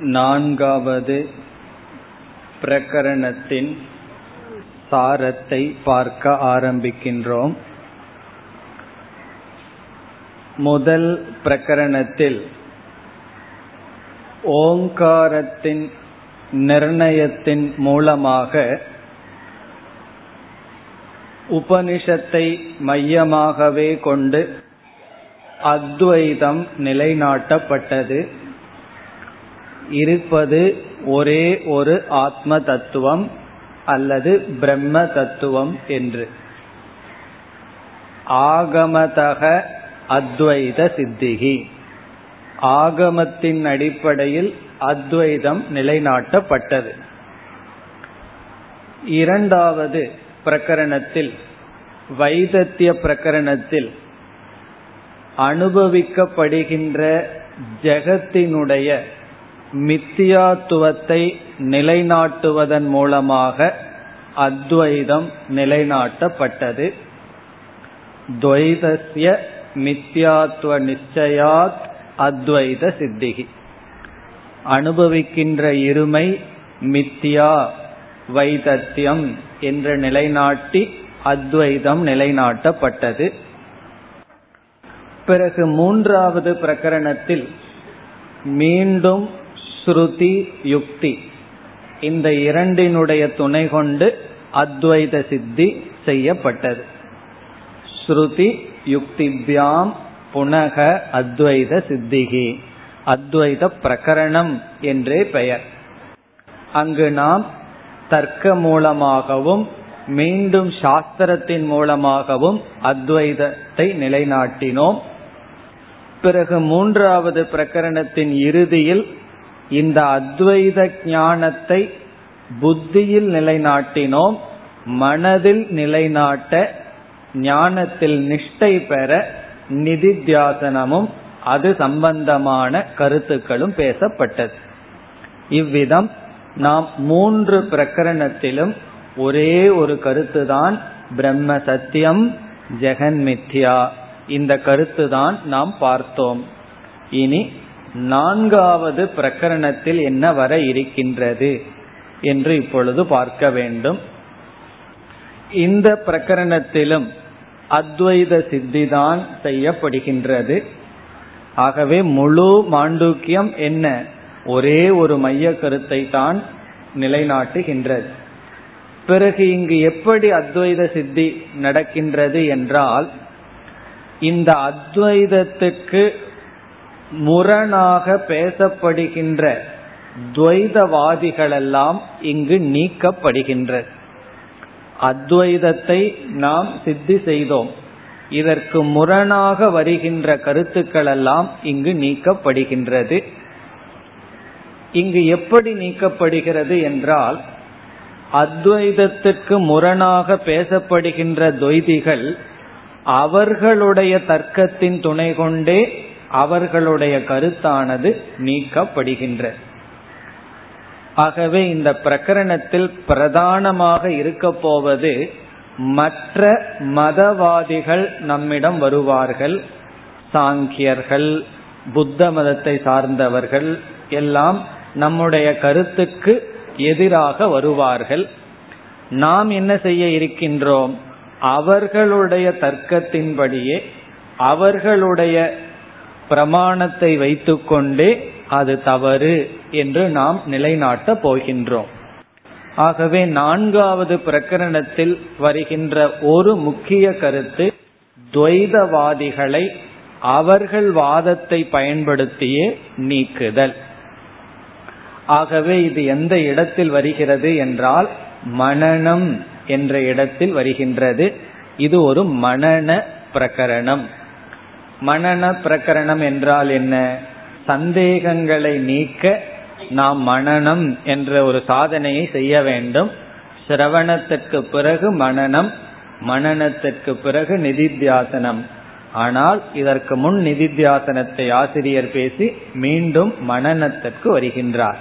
நான்காவது பிரகரணத்தின் சாரத்தை பார்க்க ஆரம்பிக்கின்றோம். முதல் பிரகரணத்தில் ஓங்காரத்தின் நிர்ணயத்தின் மூலமாக உபனிஷத்தை மையமாகவே கொண்டு அத்வைதம் நிலைநாட்டப்பட்டது. இருப்பது ஒரே ஒரு ஆத்ம தத்துவம் அல்லது பிரம்ம தத்துவம் என்று. ஆகமதக அத்வைத சித்திகி. ஆகமத்தின் அடிப்படையில் அத்வைதம் நிலைநாட்டப்பட்டது. இரண்டாவது பிரகரணத்தில் வைதத்திய பிரகரணத்தில் அனுபவிக்கப்படுகின்ற ஜெகத்தினுடைய மித்தியாத்துவத்தை நிலைநாட்டுவதன் மூலமாக அத்வைதம் நிலைநாட்டப்பட்டது. துவைதஸ்ய மித்யாத்துவ நிச்சயாத் அத்வைத சித்திகி. அனுபவிக்கின்ற இருமை மித்தியா வைதத்தியம் என்று நிலைநாட்டி அத்வைதம் நிலைநாட்டப்பட்டது. பிறகு மூன்றாவது பிரகரணத்தில் மீண்டும் ஸ்ருதி யுக்தி. இந்த இரண்டினுடைய துணை கொண்டு அத்வைத சித்தி செய்யப்பட்டது. ஸ்ருதி யுக்திபியாம் புனக அத்வைத சித்திகி. அத்வைத பிரகரணம் என்றே பெயர். அங்கு நாம் தர்க்க மூலமாகவும் மீண்டும் சாஸ்திரத்தின் மூலமாகவும் அத்வைதத்தை நிலைநாட்டினோம். பிறகு மூன்றாவது பிரகரணத்தின் இறுதியில் இந்த அத்வைத ஞானத்தை புத்தியில் நிலைநாட்டினோம் மனதில் நிலைநாட்ட ஞானத்தில் நிஷ்டை பெற நிதித்தியாசனமும் அது சம்பந்தமான கருத்துக்களும் பேசப்பட்டது. இவ்விதம் நாம் மூன்று பிரகரணத்திலும் ஒரே ஒரு கருத்துதான் பிரம்ம சத்தியம் ஜெகன் மித்யா. இந்த கருத்துதான் நாம் பார்த்தோம். இனி நான்காவது பிரகரணத்தில் என்ன வர இருக்கின்றது என்று இப்பொழுது பார்க்க வேண்டும். இந்த பிரகரணத்திலும் அத்வைத சித்திதான் செய்யப்படுகின்றது. ஆகவே முழு மாண்டூக்கியம் என்ன? ஒரே ஒரு மைய கருத்தை தான் நிலைநாட்டுகின்றது. பிறகு இங்கு எப்படி அத்வைத சித்தி நடக்கின்றது என்றால் இந்த அத்வைதத்துக்கு முரணாக பேசப்படுகின்ற துவைதவாதிகளெல்லாம் இங்கு நீக்கப்படுகின்றது அத்வைதத்தை நாம் சித்தி செய்தோம். இதற்கு முரணாக வருகின்ற கருத்துக்கள் எல்லாம் இங்கு நீக்கப்படுகின்றது. இங்கு எப்படி நீக்கப்படுகிறது என்றால் அத்வைதத்துக்கு முரணாக பேசப்படுகின்ற துவைதிகள் அவர்களுடைய தர்க்கத்தின் துணை கொண்டே அவர்களுடைய கருத்தானது நீக்கப்படுகின்ற. ஆகவே இந்த பிரகரணத்தில் பிரதானமாக இருக்க போவது மற்ற மதவாதிகள் நம்மிடம் வருவார்கள். சாங்கியர்கள் புத்த மதத்தை சார்ந்தவர்கள் எல்லாம் நம்முடைய கருத்துக்கு எதிராக வருவார்கள். நாம் என்ன செய்ய இருக்கின்றோம்? அவர்களுடைய தர்க்கத்தின்படியே அவர்களுடைய பிரமாணத்தை வைத்துக்கொண்டே அது தவறு என்று நாம் நிலைநாட்ட போகின்றோம். ஆகவே நான்காவது பிரகரணத்தில் வருகின்ற ஒரு முக்கிய கருத்து துவைதவாதிகளை அவர்கள் வாதத்தை பயன்படுத்தியே நீக்குதல். ஆகவே இது எந்த இடத்தில் வருகிறது என்றால் மனநம் என்ற இடத்தில் வருகின்றது. இது ஒரு மனன பிரகரணம். மனன பிரகரணம் என்றால் என்ன? சந்தேகங்களை நீக்க நாம் மனநம் என்ற ஒரு சாதனையை செய்ய வேண்டும். சிரவணத்திற்கு பிறகு மனநம் மனநத்திற்கு பிறகு நிதித்தியாசனம். ஆனால் இதற்கு முன் நிதித்தியாசனத்தை ஆசிரியர் பேசி மீண்டும் மனநத்திற்கு வருகின்றார்.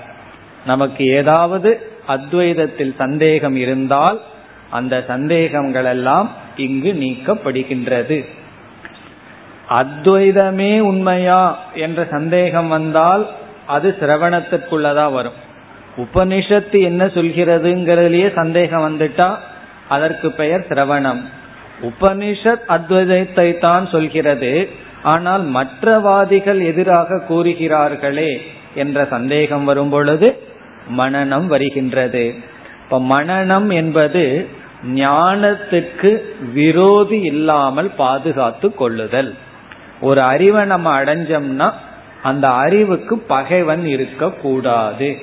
நமக்கு ஏதாவது அத்வைதத்தில் சந்தேகம் இருந்தால் அந்த சந்தேகங்களெல்லாம் இங்கு நீக்கப்படுகின்றது. அத்வைதமே உண்மையா என்ற சந்தேகம் வந்தால் அது சிரவணத்திற்குள்ளதா வரும். உபனிஷத்து என்ன சொல்கிறதுங்கிறதுலயே சந்தேகம் வந்துட்டா அதற்கு பெயர் சிரவணம். உபனிஷத் அத்வைதத்தை தான் சொல்கிறது. ஆனால் மற்றவாதிகள் எதிராக கூறுகிறார்களே என்ற சந்தேகம் வரும் பொழுது மனநம் வருகின்றது. இப்ப மனநம் என்பது ஞானத்துக்கு விரோதி இல்லாமல் பாதுகாத்து கொள்ளுதல். ஒரு அறிவை நம்ம அடைஞ்சோம்னா அந்த அறிவுக்கு பகைவன் இருக்கக்கூடாது.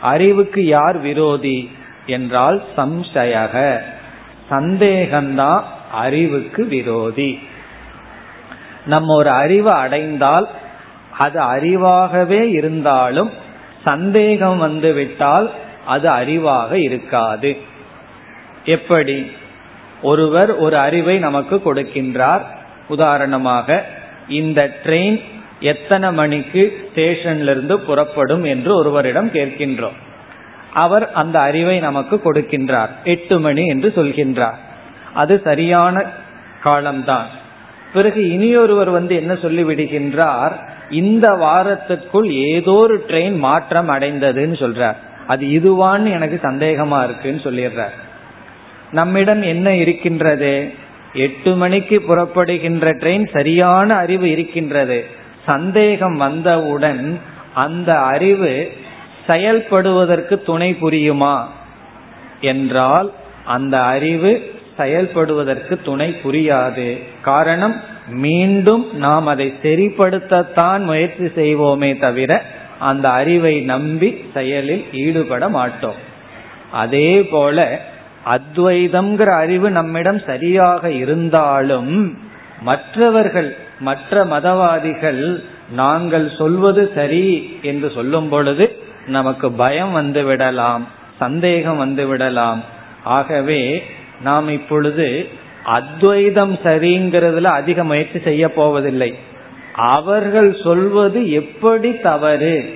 அறிவுக்கு யார் விரோதி என்றால் சம்சயக. சந்தேகம்தான் அறிவுக்கு விரோதி. நம்ம ஒரு அறிவை அடைந்தால் அது அறிவாகவே இருந்தாலும் சந்தேகம் வந்துவிட்டால் அது அறிவாக இருக்காது. எப்படி? ஒருவர் ஒரு அறிவை நமக்கு கொடுக்கின்றார். உதாரணமாக இந்த ட்ரெயின் எத்தனை மணிக்கு ஸ்டேஷன்ல இருந்து புறப்படும் என்று ஒருவரிடம் கேட்கின்றோம். அவர் அந்த அறிவை நமக்கு கொடுக்கின்றார். எட்டு மணி என்று சொல்கின்றார். அது சரியான காலம்தான். பிறகு இனியொருவர் வந்து என்ன சொல்லிவிடுகின்றார்? இந்த வாரத்திற்குள் ஏதோ ஒரு ட்ரெயின் மாற்றம் அடைந்ததுன்னு சொல்றார். அது இதுவான்னு எனக்கு சந்தேகமா இருக்குன்னு சொல்லிடுறார். நம்மிடம் என்ன இருக்கின்றது? எட்டு மணிக்கு புறப்படுகின்ற ட்ரெயின் சரியான அறிவு இருக்கின்றது. சந்தேகம் வந்தவுடன் அந்த அறிவு செயல்படுவதற்கு துணை புரியுமா? என்றால் அந்த அறிவு செயல்படுவதற்கு துணை புரியாது. காரணம் மீண்டும் நாம் அதை சரிப்படுத்தத்தான் முயற்சி செய்வோமே தவிர அந்த அறிவை நம்பி செயலில் ஈடுபட மாட்டோம். அதே போல அத்வைதம்ங்கிற அறிவு நம்மிடம் சரியாக இருந்தாலும் மற்றவர்கள் மற்ற மதவாதிகள் நாங்கள் சொல்வது சரி என்று சொல்லும் பொழுது நமக்கு பயம் வந்து விடலாம் சந்தேகம் வந்து விடலாம். ஆகவே நாம் இப்பொழுது அத்வைதம் சரிங்கிறதுல அதிக முயற்சி செய்ய போவதில்லை. அவர்கள் சொல்வது எப்படி தவறு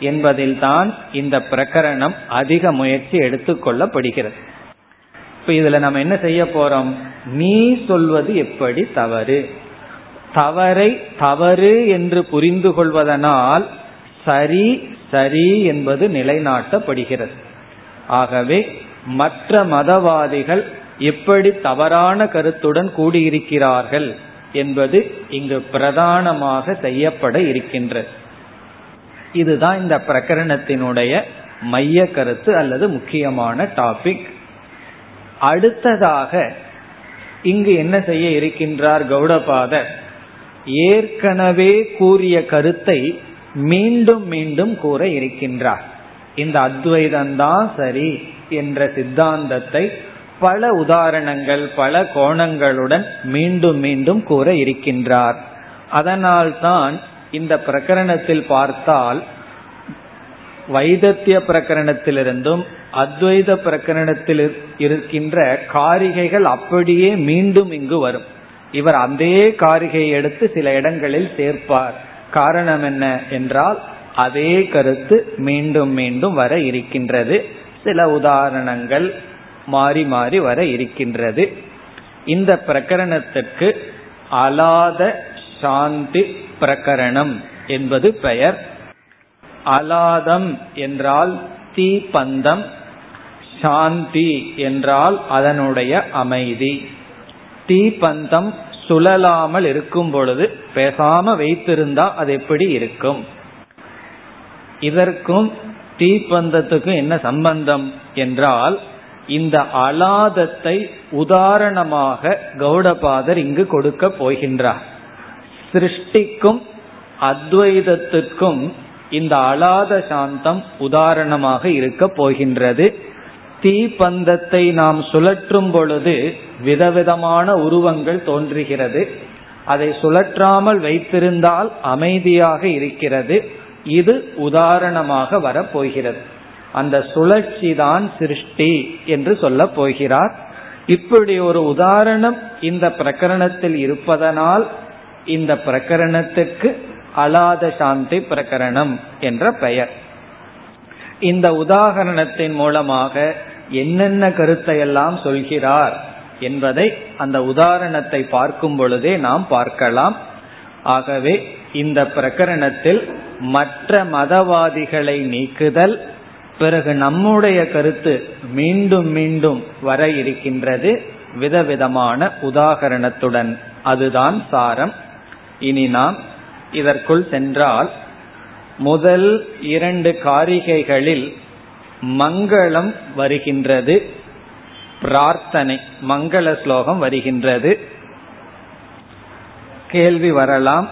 என்பதில்தான் இந்த பிரகரணம் அதிக முயற்சி எடுத்துக்கொள்ளப்படுகிறது இப்ப இதுல நம்ம என்ன செய்ய போறோம்? நீ சொல்வது எப்படி தவறு? தவறை தவறு என்று புரிந்து கொள்வதனால் சரி சரி என்பது நிலைநாட்டப்படுகிறது. ஆகவே மற்ற மதவாதிகள் எப்படி தவறான கருத்துடன் கூடியிருக்கிறார்கள் என்பது இங்கு பிரதானமாக செய்யப்பட இருக்கின்றது. இதுதான் இந்த பிரகரணத்தினுடைய மைய கருத்து அல்லது முக்கியமான டாபிக். அடுத்ததாக இங்கு என்ன செய்ய இருக்கின்றார் கௌடபாதர்? ஏற்கனவே கூறிய கருத்தை மீண்டும் மீண்டும் கூற இருக்கின்றார். இந்த அத்வைதம்தான் சரி என்ற சித்தாந்தத்தை பல உதாரணங்கள் பல கோணங்களுடன் மீண்டும் மீண்டும் கூற இருக்கின்றார். அதனால்தான் இந்த பிரகரணத்தில் பார்த்தால் வைதத்திய பிரகரணத்திலிருந்தும் அத்வைத பிரகரணத்தில் இருக்கின்ற காரிகைகள் அப்படியே மீண்டும் இங்கு வரும். இவர் அதே காரிகையை எடுத்து சில இடங்களில் சேர்ப்பார். காரணம் என்ன என்றால் அதே கருத்து மீண்டும் மீண்டும் வர இருக்கின்றது. சில உதாரணங்கள் மாறி மாறி வர இருக்கின்றது. இந்த பிரகரணத்திற்கு அலாத சாந்தி பிரகரணம் என்பது பெயர். அலாதம் என்றால் தீப்பந்தம் சாந்தி என்றால் அதனுடைய அமைதி. தீப்பந்தம் சுழலாமல் இருக்கும் பொழுது பேசாம வைத்திருந்தா அது எப்படி இருக்கும்? இதற்கும் தீப்பந்தத்துக்கும் என்ன சம்பந்தம் என்றால் இந்த அலாதத்தை உதாரணமாக கௌடபாதர் இங்கு கொடுக்க போகின்றார். சிருஷ்டிக்கும் அத்வைதத்துக்கும் இந்த அலாத சாந்தம் உதாரணமாக இருக்க போகின்றது. தீப்பந்தத்தை நாம் சுழற்றும் பொழுது விதவிதமான உருவங்கள் தோன்றுகிறது. அதை சுழற்றாமல் வைத்திருந்தால் அமைதியாக இருக்கிறது. இது உதாரணமாக வரப்போகிறது. அந்த சுழற்சி தான் சிருஷ்டி என்று சொல்ல போகிறார். இப்படி ஒரு உதாரணம் இந்த பிரகரணத்தில் இருப்பதனால் இந்த பிரகரணத்துக்கு அலாத சாந்தி பிரகரணம் என்ற பெயர். இந்த உதாகரணத்தின் மூலமாக என்னென்ன கருத்தை எல்லாம் சொல்கிறார் என்பதை அந்த உதாரணத்தை பார்க்கும் பொழுதே நாம் பார்க்கலாம். ஆகவே இந்த பிரகரணத்தில் மற்ற மதவாதிகளை நீக்குதல் பிறகு நம்முடைய கருத்து மீண்டும் மீண்டும் வர இருக்கின்றது. விதவிதமான உதாகரணத்துடன் அதுதான் சாரம். இனி நாம் இதற்குள் சென்றால் முதல் இரண்டு காரிகைகளில் மங்களம் வருகின்றது பிரார்த்தனை மங்கள ஸ்லோகம் வருகின்றது. கேள்வி வரலாம்.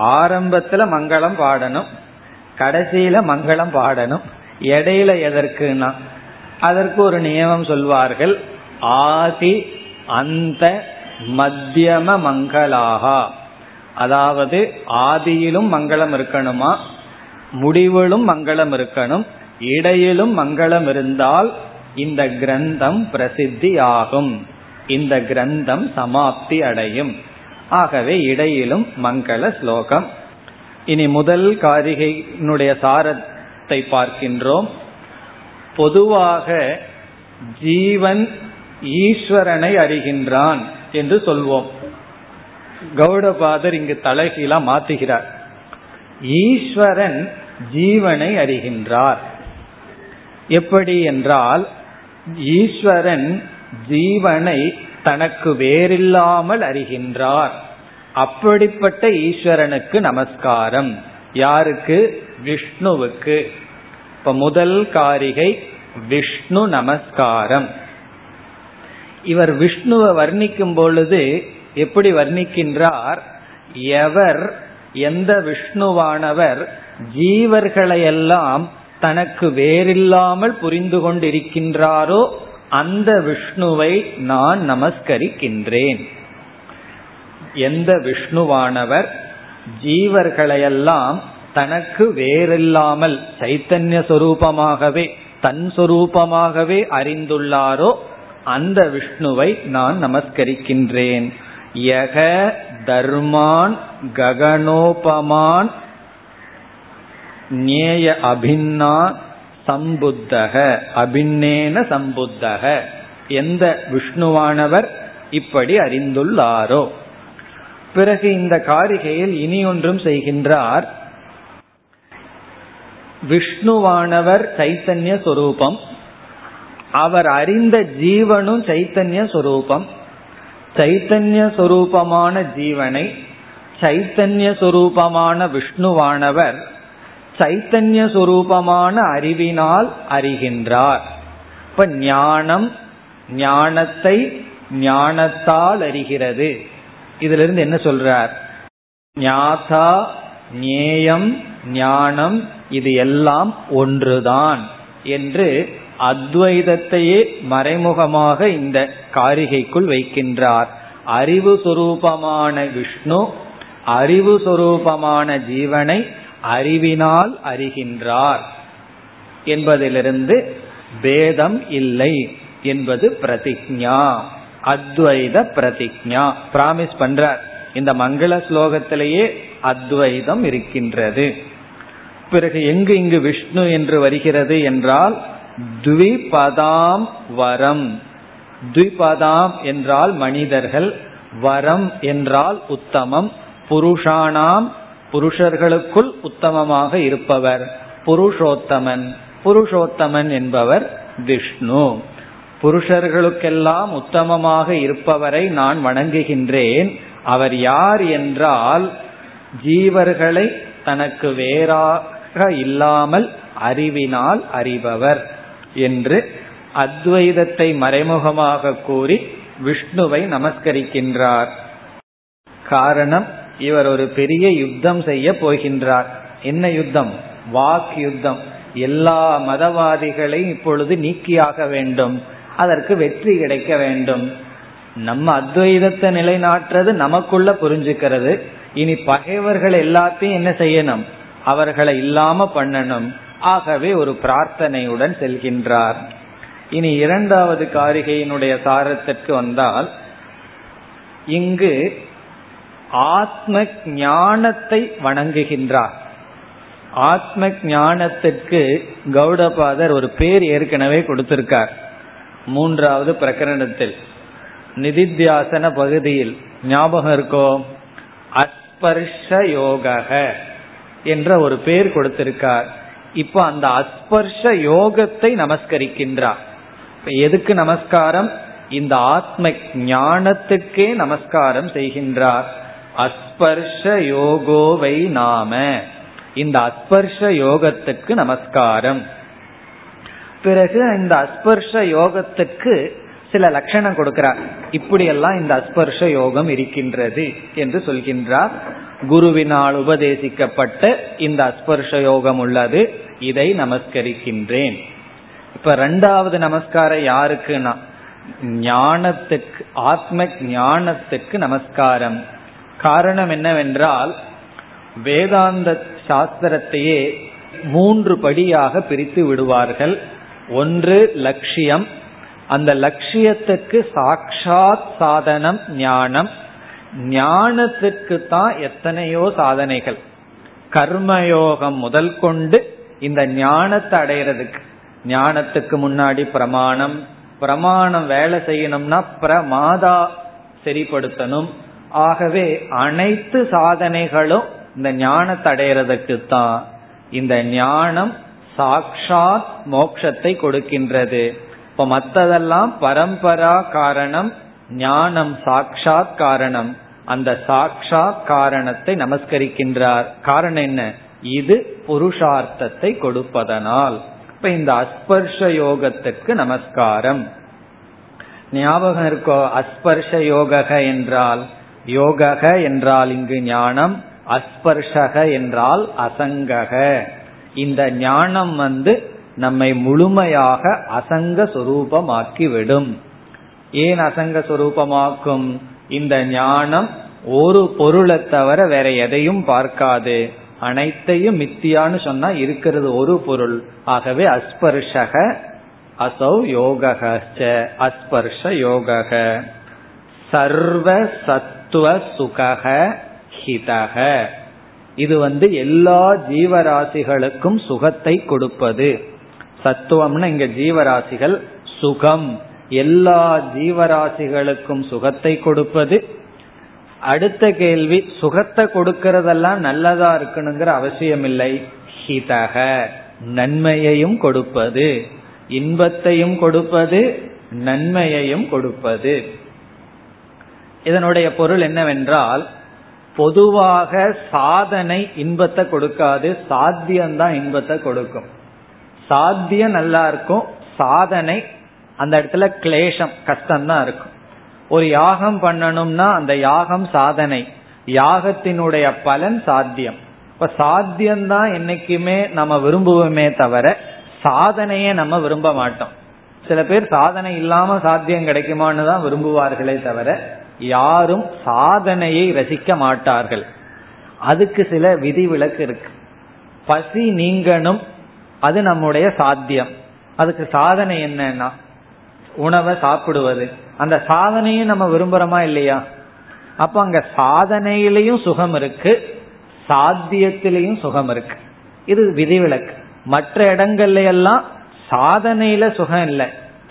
ஆரம்பத்துல மங்களம் பாடணும் கடைசியில மங்களம் பாடணும். இடையில எதற்குனா அதற்கு ஒரு நியமம் சொல்வார்கள் ஆதி அந்த மத்தியம மங்களாகா. அதாவது ஆதியிலும் மங்களம் இருக்கணுமா? முடிவிலும் மங்களம் இருக்கணும். இடையிலும் மங்களம் இருந்தால் இந்த கிரந்தம் பிரசித்தி ஆகும் இந்த கிரந்தம் சமாப்தி அடையும். ஆகவே இடையிலும் மங்கள ஸ்லோகம். இனி முதல் காரிகையினுடைய சாரத்தை பார்க்கின்றோம். பொதுவாக ஜீவன் ஈஸ்வரனை அறிகின்றான் என்று சொல்வோம். கௌடபாதர் இங்கு தலைகீழா மாத்துகிறார். ஈஸ்வரன் ஜீவனை அறிகின்றார். எப்படி என்றால் ஈஸ்வரன் ஜீவனை தனக்கு வேறில்லாமல் அறிகின்றார். அப்படிப்பட்ட ஈஸ்வரனுக்கு நமஸ்காரம். யாருக்கு? விஷ்ணுவுக்கு. இப்ப முதல் காரிகை விஷ்ணு நமஸ்காரம். இவர் விஷ்ணுவை வர்ணிக்கும் பொழுது எப்படி வர்ணிக்கின்றார்? எவர் எந்த விஷ்ணுவானவர் ஜீவர்களையெல்லாம் தனக்கு வேறில்லாமல் புரிந்து கொண்டிருக்கின்றாரோ அந்த விஷ்ணுவை நான் நமஸ்கரிக்கின்றேன். எந்த விஷ்ணுவானவர் ஜீவர்களையெல்லாம் தனக்கு வேறில்லாமல் சைத்தன்ய சொரூபமாகவே தன் சொரூபமாகவே அறிந்துள்ளாரோ அந்த விஷ்ணுவை நான் நமஸ்கரிக்கின்றேன். யக தர்மான் ககனோபமான் நேய அபின்னா சம்புத்தக அபின்னேன சம்புத்தக. எந்த விஷ்ணுவானவர் இப்படி அறிந்துள்ளாரோ? பிறகு இந்த காரிகையில் இனி ஒன்றும் செய்கின்றார். விஷ்ணுவானவர் சைத்தன்ய சொரூபம். அவர் அறிந்த ஜீவனும் சைத்தன்ய சொரூபம். சைத்தன்ய சொரூபமான ஜீவனை சைத்தன்ய சொரூபமான விஷ்ணுவானவர் சைத்தன்ய சொரூபமான அறிவினால் அறிகின்றார். இப்ப ஞானம் ஞானத்தை ஞானத்தால் அறிகிறது. இதுல இருந்து என்ன சொல்றார்? ஞாதா ஞேயம் ஞானம் இது எல்லாம் ஒன்றுதான் என்று அத்வைதத்தையே மறைமுகமாக இந்த காரிகைக்குள் வைக்கின்றார். அறிவு சுரூபமான விஷ்ணு அறிவு சுரூபமான ஜீவனை அறிவினால் அறிகின்றார் என்பதிலிருந்து பேதம் இல்லை என்பது பிரதிஜா அத்வைத பிரதிஜா பிராமிஸ் பண்றார். இந்த மங்கள ஸ்லோகத்திலேயே அத்வைதம் இருக்கின்றது. பிறகு எங்கு இங்கு விஷ்ணு என்று வருகிறது என்றால் த்விபதாம் வரம். த்விபதாம் என்றால் மனிதர்கள் வரம் என்றால் உத்தமம். புருஷானாம் புருஷர்களுக்குள் உத்தமமாக இருப்பவர். புருஷோத்தமன் புருஷோத்தமன் என்பவர் விஷ்ணு. புருஷர்களுக்கெல்லாம் உத்தமமாக இருப்பவரை நான் வணங்குகின்றேன். அவர் யார் என்றால் ஜீவர்களை தனக்கு வேறாக இல்லாமல் அறிவினால் அறிபவர். என்று அத்வைதத்தை மறைமுகமாக கூறி விஷ்ணுவை நமஸ்கரிக்கின்றார். காரணம் இவர் ஒரு பெரிய யுத்தம் செய்ய போகின்றார். என்ன யுத்தம்? வாக் யுத்தம். எல்லா மதவாதிகளையும் இப்பொழுது நீக்கியாக வேண்டும். அதற்கு வெற்றி கிடைக்க வேண்டும். நம்ம அத்வைதத்தை நிலைநாட்டுறது நமக்குள்ள புரிஞ்சுக்கிறது. இனி பகைவர்கள் எல்லாத்தையும் என்ன செய்யணும்? அவர்களை இல்லாம பண்ணணும். ஆகவே ஒரு பிரார்த்தனையுடன் செல்கின்றார். இனி இரண்டாவது காரிகையினுடைய சாரத்திற்கு வந்தால் இங்கு ஆத்ம ஞானத்தை வணங்குகின்றார். ஆத்ம ஞானத்திற்கு கௌடபாதர் ஒரு பேர் ஏற்கனவே கொடுத்திருக்கார். மூன்றாவது பிரகரணத்தில். நிதித்தியாசன பகுதியில். ஞாபகம் இருக்கோ? அஸ்பர்ஷ யோக என்ற ஒரு பேர் கொடுத்திருக்கார். இப்ப அந்த அஸ்பர்ஷ யோகத்தை நமஸ்கரிக்கின்றார். எதுக்கு நமஸ்காரம்? இந்த ஆத்ம ஞானத்துக்கே நமஸ்காரம் செய்கின்றார். அஸ்பர்ஷ யோகோவை நாம. இந்த அஸ்பர்ஷ யோகத்துக்கு நமஸ்காரம். பிறகு இந்த அஸ்பர்ஷ யோகத்துக்கு சில லட்சணம் கொடுக்கிறார். இப்படியெல்லாம் இந்த அஸ்பர்ஷ யோகம் இருக்கின்றது என்று சொல்கின்றார். குருவினால் உபதேசிக்கப்பட்ட இந்த அஸ்பர்ஷ யோகம் உள்ளது. இதை நமஸ்கரிக்கின்றேன். இப்ப ரெண்டாவது நமஸ்காரம் யாருக்குன்னா? ஞானத்துக்கு ஆத்ம ஞானத்துக்கு நமஸ்காரம். காரணம் என்னவென்றால் வேதாந்த சாஸ்திரத்தையே மூன்று படியாக பிரித்து விடுவார்கள். ஒன்று லட்சியம். அந்த லட்சியத்துக்கு சாட்சாத் சாதனம் ஞானம். ஞானத்துக்கு தான் எத்தனையோ சாதனைகள். கர்மயோகம் முதல் கொண்டு இந்த ஞானத்தை அடையிறதுக்கு. ஞானத்துக்கு முன்னாடி பிரமாணம். பிரமாணம் வேலை செய்யணும்னா பிரமாதா சரிப்படுத்தணும். ஆகவே அனைத்து சாதனைகளும் இந்த ஞானத்தை அடையிறதுக்கு தான் இந்த ஞானம் சாக்ஷாத் மோக்ஷத்தை கொடுக்கின்றது. இப்ப மற்றதெல்லாம் பரம்பரா காரணம் ஞானம் சாக்ஷாத் காரணம். அந்த சாக்ஷாத் காரணத்தை நமஸ்கரிக்கின்றார். காரணம் என்ன? இது புருஷார்த்தத்தை கொடுப்பதனால். இப்ப இந்த அஸ்பர்ஷ யோகத்துக்கு நமஸ்காரம். ஞாபகம் இருக்கோ? அஸ்பர்ஷ யோக என்றால் யோக என்றால் இங்கு ஞானம் அஸ்பர்ஷக என்றால் அசங்கக. இந்த ஞானம் வந்து நம்மை முழுமையாக அசங்க சுரூபமாக்கி விடும் ஏன் அசங்க சுரூபமாக்கும்? இந்த ஞானம் ஒரு பொருளை தவிர வேற எதையும் பார்க்காது. அனைத்தையும் மித்தியான்னு சொன்னா இருக்கிறது ஒரு பொருள். ஆகவே அஸ்பர்ஷக அசௌ யோக அஸ்பர்ஷ யோக சர்வ சத்துவ சுகக ஹிதக இது வந்து எல்லா ஜீவராசிகளுக்கும் சுகத்தை கொடுப்பது. சத்துவம்னா இங்க ஜீவராசிகள் சுகம். எல்லா ஜீவராசிகளுக்கும் சுகத்தை கொடுப்பது. அடுத்த கேள்வி சுகத்தை கொடுக்கறதெல்லாம் நல்லதா இருக்கணுங்கிற அவசியம் இல்லை ஹிதக நன்மையையும் கொடுப்பது. இன்பத்தையும் கொடுப்பது நன்மையையும் கொடுப்பது. இதனுடைய பொருள் என்னவென்றால் பொதுவாக சாதனை இன்பத்தை கொடுக்காது சாத்தியம்தான் இன்பத்தை கொடுக்கும். சாத்தியம் நல்லா இருக்கும் சாதனை அந்த இடத்துல கிளேஷம் கஷ்டம்தான் இருக்கும். ஒரு யாகம் பண்ணணும்னா அந்த யாகம் சாதனை. யாகத்தினுடைய பலன் சாத்தியம். இப்ப சாத்தியம்தான் என்னைக்குமே நம்ம விரும்புவோமே தவிர சாதனையே நம்ம விரும்ப மாட்டோம். சில பேர் சாதனை இல்லாம சாத்தியம் கிடைக்குமான்னு தான் விரும்புவார்களே தவிர யாரும் சாதனையை ரசிக்க மாட்டார்கள். அதுக்கு சில விதிவிலக்கு இருக்கு. பசி நீங்கணும் அது நம்முடைய சாத்தியம். அதுக்கு சாதனை என்னன்னா உணவை சாப்பிடுவது. அந்த சாதனையும் நம்ம விரும்புறோமா இல்லையா? அப்ப அங்க சாதனையிலையும் சுகம் இருக்கு சாத்தியத்திலையும் சுகம் இருக்கு. இது விதிவிலக்கு. மற்ற இடங்கள்ல எல்லாம் சாதனையில சுகம் இல்லை.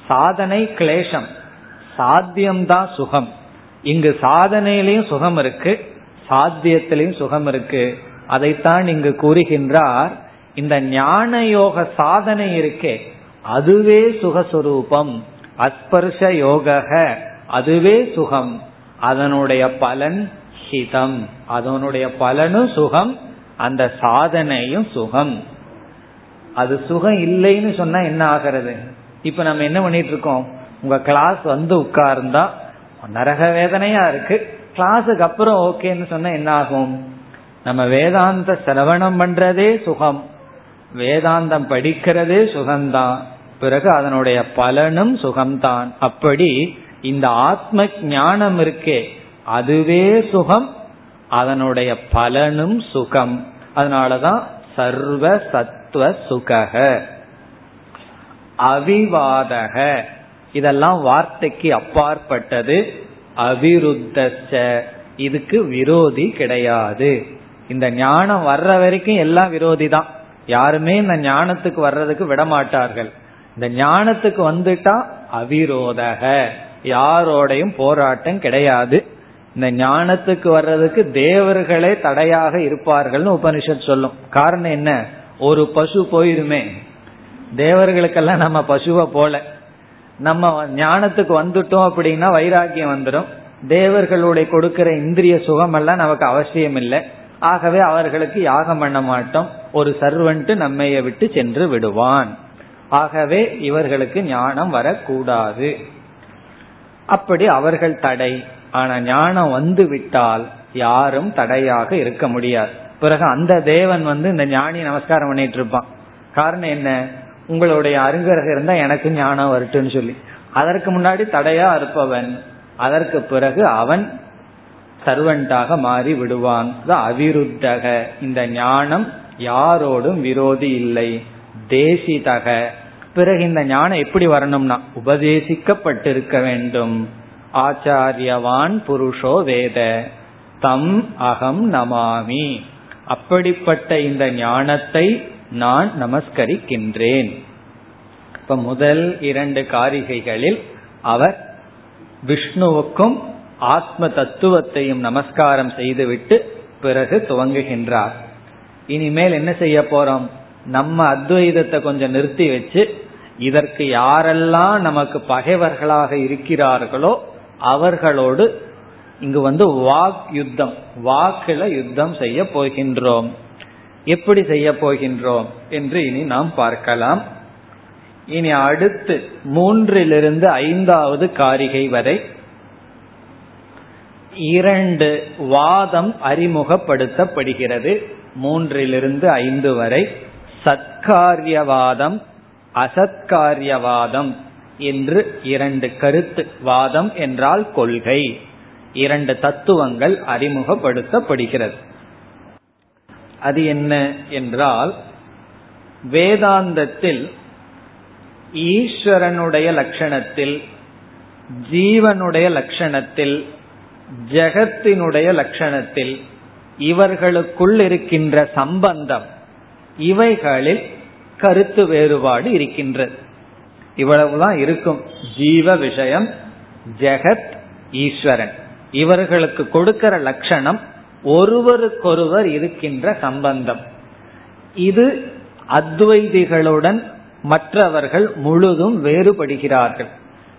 சாதனை கிளேஷம். சாத்தியம்தான் சுகம். இங்கு சாதனையிலையும் சுகம் இருக்கு சாத்தியத்திலையும் சுகம் இருக்கு. அதைத்தான் இங்கு கூறுகின்றார் இந்த ஞான யோக சாதனை இருக்கே அதுவே சுகஸ்வரூபம். அஸ்பர்ஷ யோக அதுவே சுகம். அதனுடைய பலன் ஹிதம். அதனுடைய பலனும் சுகம். அந்த சாதனையும் சுகம். அது சுகம் இல்லைன்னு சொன்னா என்ன ஆகிறது? இப்ப நம்ம என்ன பண்ணிட்டு இருக்கோம் உங்க கிளாஸ் வந்து உட்கார்ந்தா நரக வேதனையா இருக்கு. கிளாஸுக்கு அப்புறம் ஓகேன்னு சொன்னா என்ன ஆகும்? நம்ம வேதாந்த சிரவணம் பண்றதே சுகம். வேதாந்தம் படிக்கிறதே சுகம்தான். பிறகு அதனுடைய பலனும் சுகம்தான். அப்படி இந்த ஆத்ம ஞானம் இருக்கே அதுவே சுகம் அதனுடைய பலனும் சுகம். அதனாலதான் சர்வ சத்துவ சுகக. அவிவாதக. இதெல்லாம் வார்த்தைக்கு அப்பாற்பட்டது. அவிருத்த இதுக்கு விரோதி கிடையாது. இந்த ஞானம் வர்ற வரைக்கும் எல்லாம் விரோதி தான் யாருமே இந்த ஞானத்துக்கு வர்றதுக்கு விட மாட்டார்கள் இந்த ஞானத்துக்கு வந்துட்டா அவிரோதக. யாரோடையும் போராட்டம் கிடையாது. இந்த ஞானத்துக்கு வர்றதுக்கு தேவர்களே தடையாக இருப்பார்கள்னு உபனிஷத் சொல்லும். காரணம் என்ன? ஒரு பசு போயிருமே. தேவர்களுக்கெல்லாம் நம்ம பசுவை போல. நம்ம ஞானத்துக்கு வந்துட்டோம் அப்படின்னா வைராக்கியம் வந்துடும் தேவர்களுடைய கொடுக்கிற இந்திரிய சுகம் எல்லாம் நமக்கு அவசியம் இல்லை ஆகவே அவர்களுக்கு யாகம் பண்ண மாட்டோம். ஒரு சர்வன்ட்டு நம்மைய விட்டு சென்று விடுவான். ஆகவே இவர்களுக்கு ஞானம் வரக்கூடாது. அப்படி அவர்கள் தடை. ஆனா ஞானம் வந்து விட்டால் யாரும் தடையாக இருக்க முடியாது. பிறகு அந்த தேவன் வந்து இந்த ஞானி நமஸ்காரம் பண்ணிட்டு இருப்பான் காரணம் என்ன? உங்களுடைய அருங்கரகம் இருந்தா எனக்கு ஞானம் வருட்டுன்னு சொல்லி. அதற்கு முன்னாடி தடையா இருப்பவன் அதற்கு பிறகு அவன் சர்வன்டாக மாறி விடுவான். அவிருத்தக. இந்த ஞானம் யாரோடும் விரோதி இல்லை. தேசிதக. பிறகு இந்த ஞானம் எப்படி வரணும்னா உபதேசிக்கப்பட்டிருக்க வேண்டும். ஆச்சாரியவான் புருஷோ வேத. தம் அகம் நமாமி. அப்படிப்பட்ட இந்த ஞானத்தை நான் நமஸ்கரிக்கின்றேன். இப்ப முதல் இரண்டு காரிகைகளில் அவர் விஷ்ணுவுக்கும் ஆத்ம தத்துவத்தையும் நமஸ்காரம் செய்துவிட்டு பிறகு துவங்குகின்றார். இனிமேல் என்ன செய்ய போறோம்? நம்ம அத்வைதத்தை கொஞ்சம் நிறுத்தி வச்சு இதற்கு யாரெல்லாம் நமக்கு பகைவர்களாக இருக்கிறார்களோ அவர்களோடு இங்கு வந்து வாக் யுத்தம் வாக்குல யுத்தம் செய்ய போகின்றோம். எப்படி செய்ய போகின்றோம் என்று இனி நாம் பார்க்கலாம். இனி அடுத்து மூன்றிலிருந்து ஐந்தாவது காரிகை வரை இரண்டு வாதம் அறிமுகப்படுத்தப்படுகிறது. மூன்றிலிருந்து ஐந்து வரை சத்காரியவாதம் அசத்காரியவாதம் என்று இரண்டு கருத்து வாதம் என்றால் கொள்கை. இரண்டு தத்துவங்கள் அறிமுகப்படுத்தப்படுகிறது. அது என்ன என்றால் வேதாந்தத்தில் ஈஸ்வரனுடைய லட்சணத்தில் ஜீவனுடைய லட்சணத்தில் ஜெகத்தினுடைய லட்சணத்தில் இவர்களுக்குள் இருக்கின்ற சம்பந்தம் இவைகளில் கருத்து வேறுபாடு இருக்கின்றது. இவ்வளவுதான் இருக்கும். ஜீவ விஷயம் ஜெகத் ஈஸ்வரன். இவர்களுக்கு கொடுக்கிற லட்சணம் ஒருவருக்கொருவர் இருக்கின்ற சம்பந்தம். இது அத்வைதிகளுடன் மற்றவர்கள் முழுதும் வேறுபடுகிறார்கள்.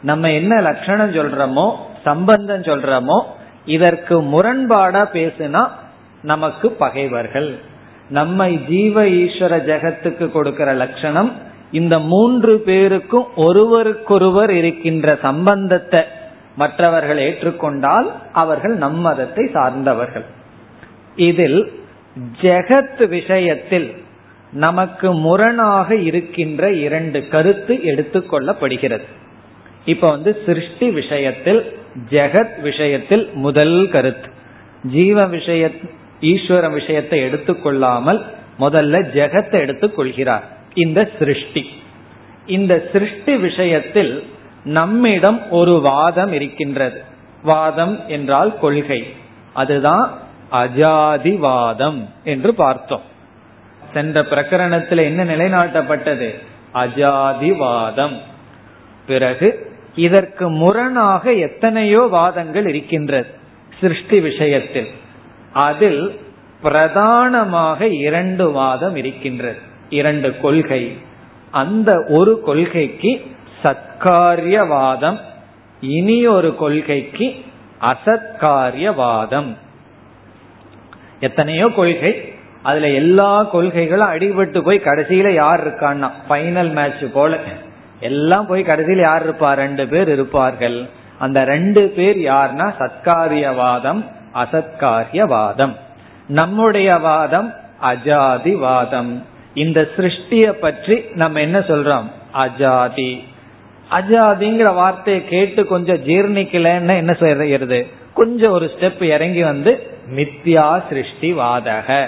நம்ம என்ன லட்சணம் சொல்றோமோ சம்பந்தம் சொல்றோமோ இதற்கு முரண்பாடா பேசுனா நமக்கு பகைவர்கள். நம்மை ஜீவ ஈஸ்வர ஜெகத்துக்கு கொடுக்கிற லட்சணம் இந்த மூன்று பேருக்கும் ஒருவருக்கொருவர் இருக்கின்ற சம்பந்தத்தை மற்றவர்கள் ஏற்றுக்கொண்டால் அவர்கள் நம் மதத்தை சார்ந்தவர்கள். இதில் ஜெகத் விஷயத்தில் நமக்கு முரணாக இருக்கின்ற இரண்டு கருத்து எடுத்துக்கொள்ளப்படுகிறது இப்ப வந்து சிருஷ்டி விஷயத்தில் ஜெகத் விஷயத்தில் முதல் கருத்து. ஜீவ விஷய ஈஸ்வர விஷயத்தை எடுத்துக்கொள்ளாமல் முதல்ல ஜெகத்தை எடுத்துக்கொள்கிறார். இந்த சிருஷ்டி. இந்த சிருஷ்டி விஷயத்தில் நம்மிடம் ஒரு வாதம் இருக்கின்றது. வாதம் என்றால் கொள்கை. அதுதான் அஜாதிவாதம் என்று பார்த்தோம். சென்ற பிரகரணத்தில் என்ன நிலைநாட்டப்பட்டது? அஜாதிவாதம். பிறகு இதற்கு முரணாக எத்தனையோ வாதங்கள் இருக்கின்றது சிருஷ்டி விஷயத்தில். அதில் பிரதானமாக இரண்டு வாதம் இருக்கின்றது. இரண்டு கொள்கை. அந்த ஒரு கொள்கைக்கு சத்காரியவாதம் இனி ஒரு கொள்கைக்கு அசத்காரியவாதம். எத்தனையோ கொள்கை அதுல எல்லா கொள்கைகளும் அடிபட்டு போய் கடைசியில யார் இருக்கான்னா ஃபைனல் மேட்ச் போல. எல்லாம் போய் கடைசியில் யார் இருப்பா? ரெண்டு பேர் இருப்பார்கள். அந்த ரெண்டு பேர் யார்னா? சத்காரியவாதம் அசத்காரியவாதம். நம்முடைய வாதம் அஜாதிவாதம். இந்த சிருஷ்டிய பற்றி நம்ம என்ன சொல்றோம்? அஜாதி. அஜாதிங்கிற வார்த்தையை கேட்டு கொஞ்சம் ஜீர்ணிக்கலன்னு என்ன செய்யறது? கொஞ்சம் ஒரு ஸ்டெப் இறங்கி வந்து மித்யா சிருஷ்டி வாதக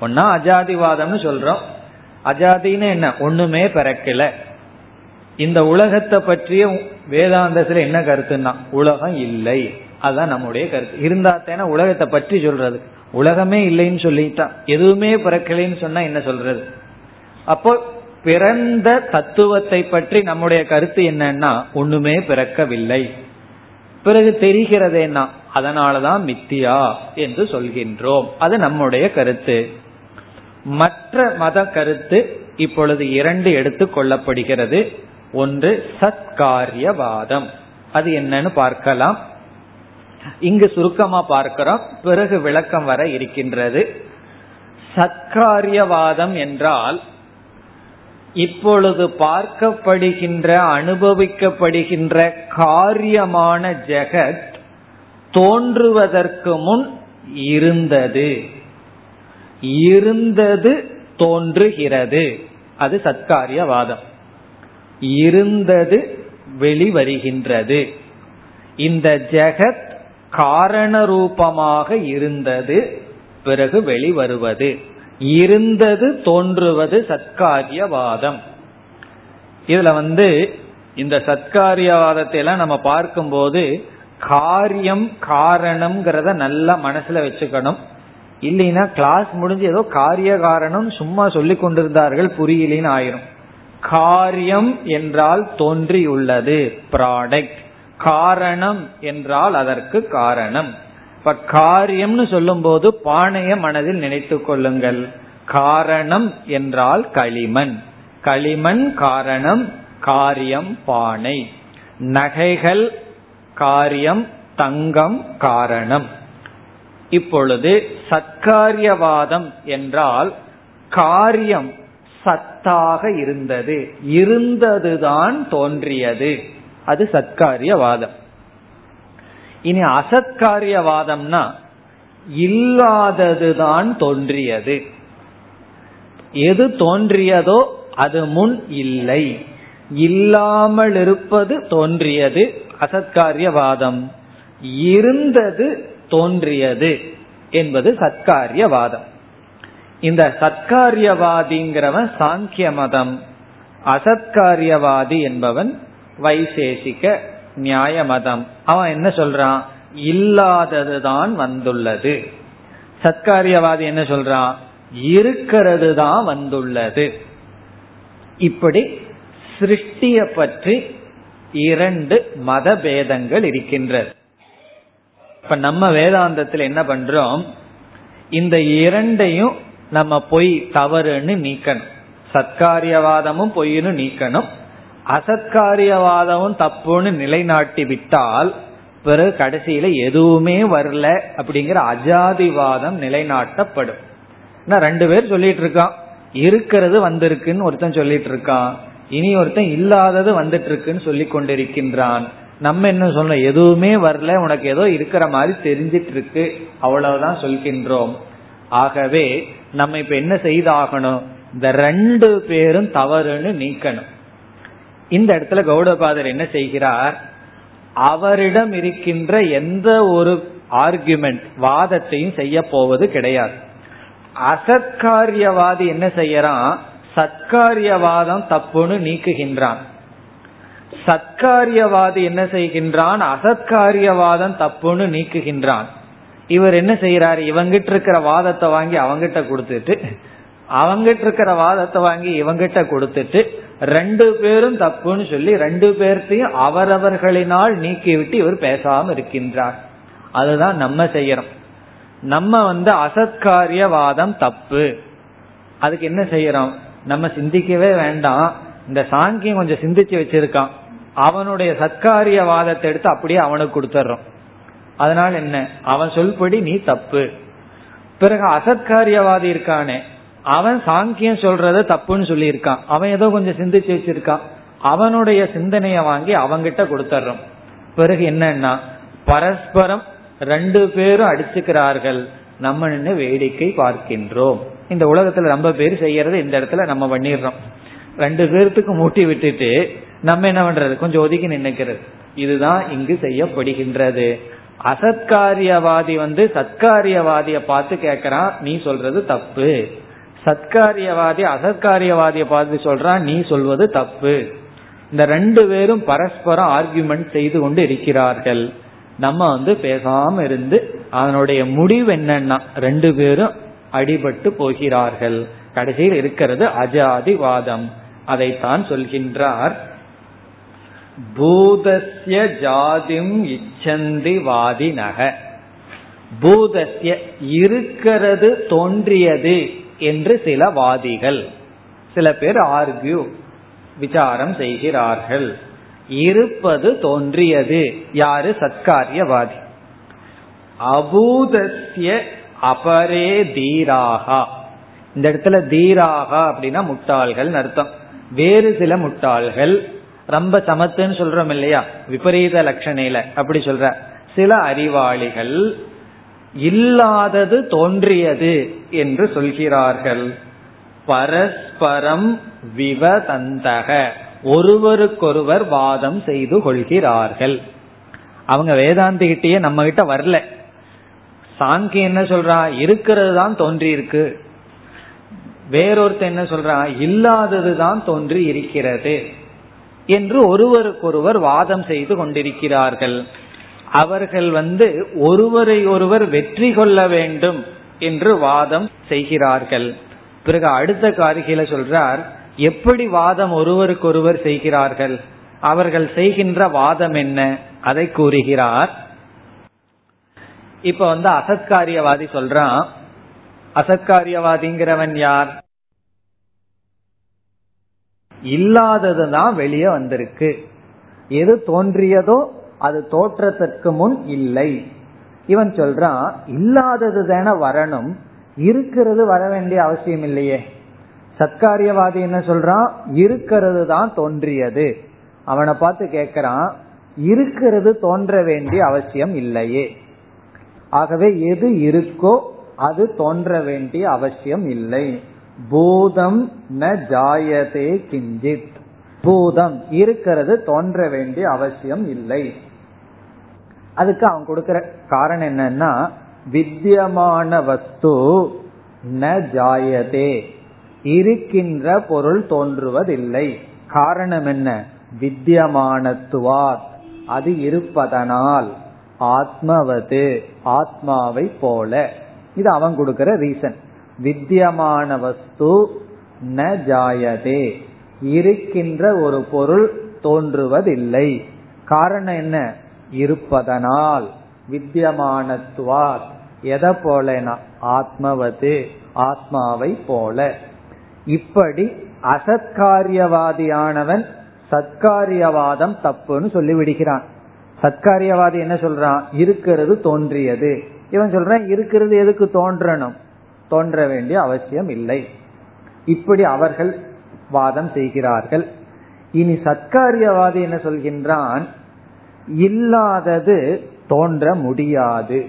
ஒன்னா அஜாதிவாதம்னு சொல்றோம். அஜாதின்னு என்ன? ஒண்ணுமே பிறக்கல. இந்த உலகத்தை பற்றிய வேதாந்தத்துல என்ன கருத்துன்னா உலகம் இல்லை. அதுதான் நம்முடைய கருத்து. இருந்தா தானே உலகத்தை பற்றி சொல்றது. உலகமே இல்லைன்னு சொல்லிட்டான். எதுவுமே பிறக்கலைன்னு சொன்னா என்ன சொல்றது? அப்போ பிறந்த தத்துவத்தை பற்றி நம்முடைய கருத்து என்னன்னா ஒண்ணுமே பிறக்கவில்லை. பிறகு தெரிகிறதேனா அதனாலதான் மித்தியா என்று சொல்கின்றோம். அது நம்முடைய கருத்து. மற்ற மத கருத்து இப்பொழுது இரண்டு எடுத்து கொள்ளப்படுகிறது. ஒன்று சத்காரியவாதம். அது என்னன்னு பார்க்கலாம். இங்கு சுருக்கமா பார்க்கிறோம். பிறகு விளக்கம் வர இருக்கின்றது. சத்காரியவாதம் என்றால் இப்பொழுது பார்க்கப்படுகின்ற அனுபவிக்கப்படுகின்ற காரியமான ஜெகத் தோன்றுவதற்கு முன் இருந்தது. இருந்தது தோன்றுகிறது. அது சத்காரியவாதம். இருந்தது வெளிவருகின்றது. இந்த ஜெகத் காரண ரூபமாக இருந்தது பிறகு வெளிவருவது. இருந்தது தோன்றுவது சத்காரியவாதம். இதுல வந்து இந்த சத்காரியவாதத்தை எல்லாம் நம்ம பார்க்கும்போது காரியம் காரணம்ங்கிறத நல்லா மனசுல வச்சுக்கணும். இல்லைன்னா கிளாஸ் முடிஞ்சு ஏதோ காரிய காரணம் சும்மா சொல்லி கொண்டிருந்தார்கள் புரியலின்னு ஆயிரும். காரியம் என்றால் தோன்றியுள்ளது ப்ராடக்ட் காரணம் என்றால் அதற்கு காரணம். இப்ப காரியம்னு சொல்லும் போது பானைய மனதில் நினைத்து கொள்ளுங்கள். காரணம் என்றால் களிமண். களிமண் காரணம் காரியம் பானை. நகைகள் காரியம் தங்கம் காரணம். இப்பொழுது சத்காரியவாதம் என்றால் காரியம் சத்தாக இருந்தது. இருந்ததுதான் தோன்றியது. அது சத்காரியவாதம். இனி அசத்காரியவாதம்னா இல்லாததுதான் தோன்றியது. எது தோன்றியதோ அது முன் இல்லை. இல்லாமல் இருப்பது தோன்றியது அசத்காரியவாதம். இருந்தது தோன்றியது என்பது சத்காரியவாதம். இந்த சத்காரியவாதிங்கிறவன் சாங்கிய மதம் அசத்காரியவாதி என்பவன் வைசேஷிக நியாய மதம் அவன் என்ன சொல்றான்? இல்லாததுதான் வந்துள்ளது. சத்காரியவாதி என்ன சொல்றான்? இருக்கிறது தான் வந்துள்ளது. இப்படி சிருஷ்டிய பற்றி இரண்டு மத பேதங்கள் இருக்கின்றது. இப்ப நம்ம வேதாந்தத்தில் என்ன பண்றோம்? இந்த இரண்டையும் நம்ம பொய் தவறுன்னு நீக்கணும். சத்காரியவாதமும் பொய்னு நீக்கணும். அசத்காரியவாதமும் தப்புன்னு நிலைநாட்டி விட்டால் பிறகு கடைசியில எதுவுமே வரல அப்படிங்கிற அஜாதிவாதம் நிலைநாட்டப்படும். ரெண்டு பேர் சொல்லிட்டு இருக்கான் இருக்கிறது வந்திருக்குன்னு ஒருத்தன் சொல்லிட்டு இருக்கான் இனி ஒருத்தன் இல்லாதது வந்துட்டு இருக்குன்னு சொல்லி கொண்டிருக்கின்றான் நம்ம என்ன சொல்ல எதுவுமே வரல உனக்கு ஏதோ இருக்கிற மாதிரி தெரிஞ்சிட்டு இருக்கு அவ்வளவுதான் சொல்கின்றோம். ஆகவே நம்ம இப்ப என்ன செய்தாகணும்? இந்த ரெண்டு பேரும் தவறுன்னு நீக்கணும். இந்த இடத்துல கௌடபாதர் என்ன செய்கிறார்? அவரிடம் இருக்கின்ற எந்த ஒரு ஆர்குமெண்ட் வாதத்தையும் செய்ய போவது கிடையாது. அசத்காரியவாதி என்ன செய்யறான்? சத்காரியவாதம் தப்புன்னு நீக்குகின்றான். சத்காரியவாதி என்ன செய்கின்றான்? அசத்காரியவாதம் தப்புன்னு நீக்குகின்றான். இவர் என்ன செய்யறாரு இவங்கிட்ட இருக்கிற வாதத்தை வாங்கி அவங்கிட்ட கொடுத்துட்டு அவங்கிட்ட இருக்கிற வாதத்தை வாங்கி இவங்கிட்ட கொடுத்துட்டு ரெண்டு பேரும் தப்புன்னு சொல்லி ரெண்டு பேர்த்தையும் அவரவர்களினால் நீக்கிவிட்டு இவர் பேசாம இருக்கின்றார். அதுதான் நம்ம செய்யறோம். நம்ம வந்து அசத்காரியவாதம் தப்பு. அதுக்கு என்ன செய்யறோம்? நம்ம சிந்திக்கவே வேண்டாம். இந்த சாங்கியம் கொஞ்சம் சிந்திச்சு வச்சிருக்கான். அவனுடைய சத்காரியவாதத்தை எடுத்து அப்படியே அவனுக்கு கொடுத்துட்றோம் அதனால என்ன? அவன் சொல்படி நீ தப்பு. பிறகு அசத்காரியவாதி இருக்கானே அவன் சாங்கியம் சொல்றத தப்புன்னு சொல்லியிருக்கான். அவன் ஏதோ கொஞ்சம் சிந்திச்சு வச்சிருக்கான். அவனுடைய சிந்தனையை வாங்கி அவங்கிட்ட கொடுத்துட்றோம் பிறகு என்னன்னா பரஸ்பரம் ரெண்டு பேரும் அடிச்சுக்கிறார்கள். நம்ம நின்று வேடிக்கை பார்க்கின்றோம். இந்த உலகத்துல ரொம்ப பேர் செய்யறது இந்த இடத்துல நம்ம பண்ணிடுறோம். ரெண்டு பேர்த்துக்கு மூட்டி விட்டுட்டு நம்ம என்ன பண்றது? கொஞ்சம் ஒதுக்கி நினைக்கிறது இதுதான் இங்கு செய்யப்படுகின்றது. அசத்காரியவாதி வந்து சத்காரியவாதிய பார்த்து கேக்குறான் நீ சொல்றது தப்பு. சத்காரியவாதி அசத்காரியவாதிய பார்த்து சொல்றான் நீ சொல்வது தப்பு. இந்த ரெண்டு பேரும் பரஸ்பரம் ஆர்கியூமெண்ட் செய்து கொண்டு இருக்கிறார்கள். நம்ம வந்து பேசாம இருந்து அதனுடைய முடிவு என்னன்னா ரெண்டு பேரும் அடிபட்டு போகிறார்கள். கடைசியில் இருக்கிறது அஜாதிவாதம். அதைத்தான் சொல்கின்றார். பூதஸ்ய ஜாதிம் இச்சந்தி வாதினக. பூதஸ்ய இருக்கிறது தோன்றியது. என்று சில வாதிகள் சில பேர் ஆர்கியூ விசாரம் செய்கிறார்கள். இருப்பது தோன்றியது. யாரு? சத்காரியவாதி. அபூதஸ்ய அபரே தீராகா. இந்த இடத்துல தீராகா அப்படின்னா முட்டாள்கள் அர்த்தம். வேறு சில முட்டாள்கள் ரொம்ப சமத்துன்னு சொல்றோம் இல்லையா? விபரீத லட்சணையில அப்படி சொல்ற. சில அறிவாளிகள் இல்லாதது தோன்றியது என்று சொல்கிறார்கள். பரஸ்பரம் விவதந்தக. ஒருவருக்கொருவர் வாதம் செய்து கொள்கிறார்கள். அவங்க வேதாந்திகிட்டயே நம்ம கிட்ட வரல. சாங்கி என்ன சொல்றா? இருக்கிறது தான் தோன்றி இருக்கு வேறொருத்த என்ன சொல்றா? இல்லாதது தான் தோன்றி இருக்கிறது என்று ஒருவருக்கொருவர் வாதம் செய்து கொண்டிருக்கிறார்கள். அவர்கள் வந்து ஒருவரை ஒருவர் வெற்றி கொள்ள வேண்டும் என்று வாதம் செய்கிறார்கள். பிறகு அடுத்த காரிகையில சொல்றார் எப்படி வாதம் ஒருவருக்கொருவர் செய்கிறார்கள்? அவர்கள் செய்கின்ற வாதம் என்ன? அதை கூறுகிறார். இப்ப வந்து அசத்காரியவாதி சொல்றான். அசத்காரியவாதிங்கிறவன் யார்? இல்லாததுதான் வெளியே வந்திருக்கு. எது தோன்றியதோ அது தோற்றத்திற்கு முன் இல்லை. இவன் சொல்றான் இல்லாதது தானே வரணும் இருக்கிறது வர வேண்டிய அவசியம் இல்லையே. சத்காரியவாதி என்ன சொல்றான் இருக்கிறது தான் தோன்றியது. அவனை பார்த்து கேக்குறான் இருக்கிறது தோன்ற வேண்டிய அவசியம் இல்லையே. ஆகவே எது இருக்கோ அது தோன்ற வேண்டிய அவசியம் இல்லை. பூதம் ந ஜாயதே கிஞ்சித். பூதம் இருக்கிறது தோன்ற வேண்டிய அவசியம் இல்லை. அதுக்கு அவன் கொடுக்கிற காரணம் என்னன்னா வித்தியமான வஸ்து ந ஜாயதே. இருக்கின்ற பொருள் தோன்றுவதில்லை. காரணம் என்ன? வித்தியமானத்துவார் அது இருப்பதனால் ஆத்மவது ஆத்மாவை போல. இது அவன் கொடுக்கிற ரீசன் வித்தியமான வஸ்து ந ஜாயதே. இருக்கின்ற ஒரு பொருள் தோன்றுவதில்லை. காரணம் என்ன? இருப்பதனால் வித்தியமானத்துவார் எதை போலனா? ஆத்மவது ஆத்மாவை போல. இப்படி அசத்காரியவாதியானவன் சத்காரியவாதம் தப்புன்னு சொல்லி விடுகிறான் சத்காரியவாதி என்ன சொல்றான்? இருக்கிறது தோன்றியது. இவன் சொல்றான் இருக்கிறது எதுக்கு தோன்றணும்? தோன்ற வேண்டிய அவசியம் இல்லை. இப்படி அவர்கள் வாதம் செய்கிறார்கள். இனி சத்காரியவாதி என்ன சொல்கின்றான்? இல்லாதது தோன்ற முடியாது.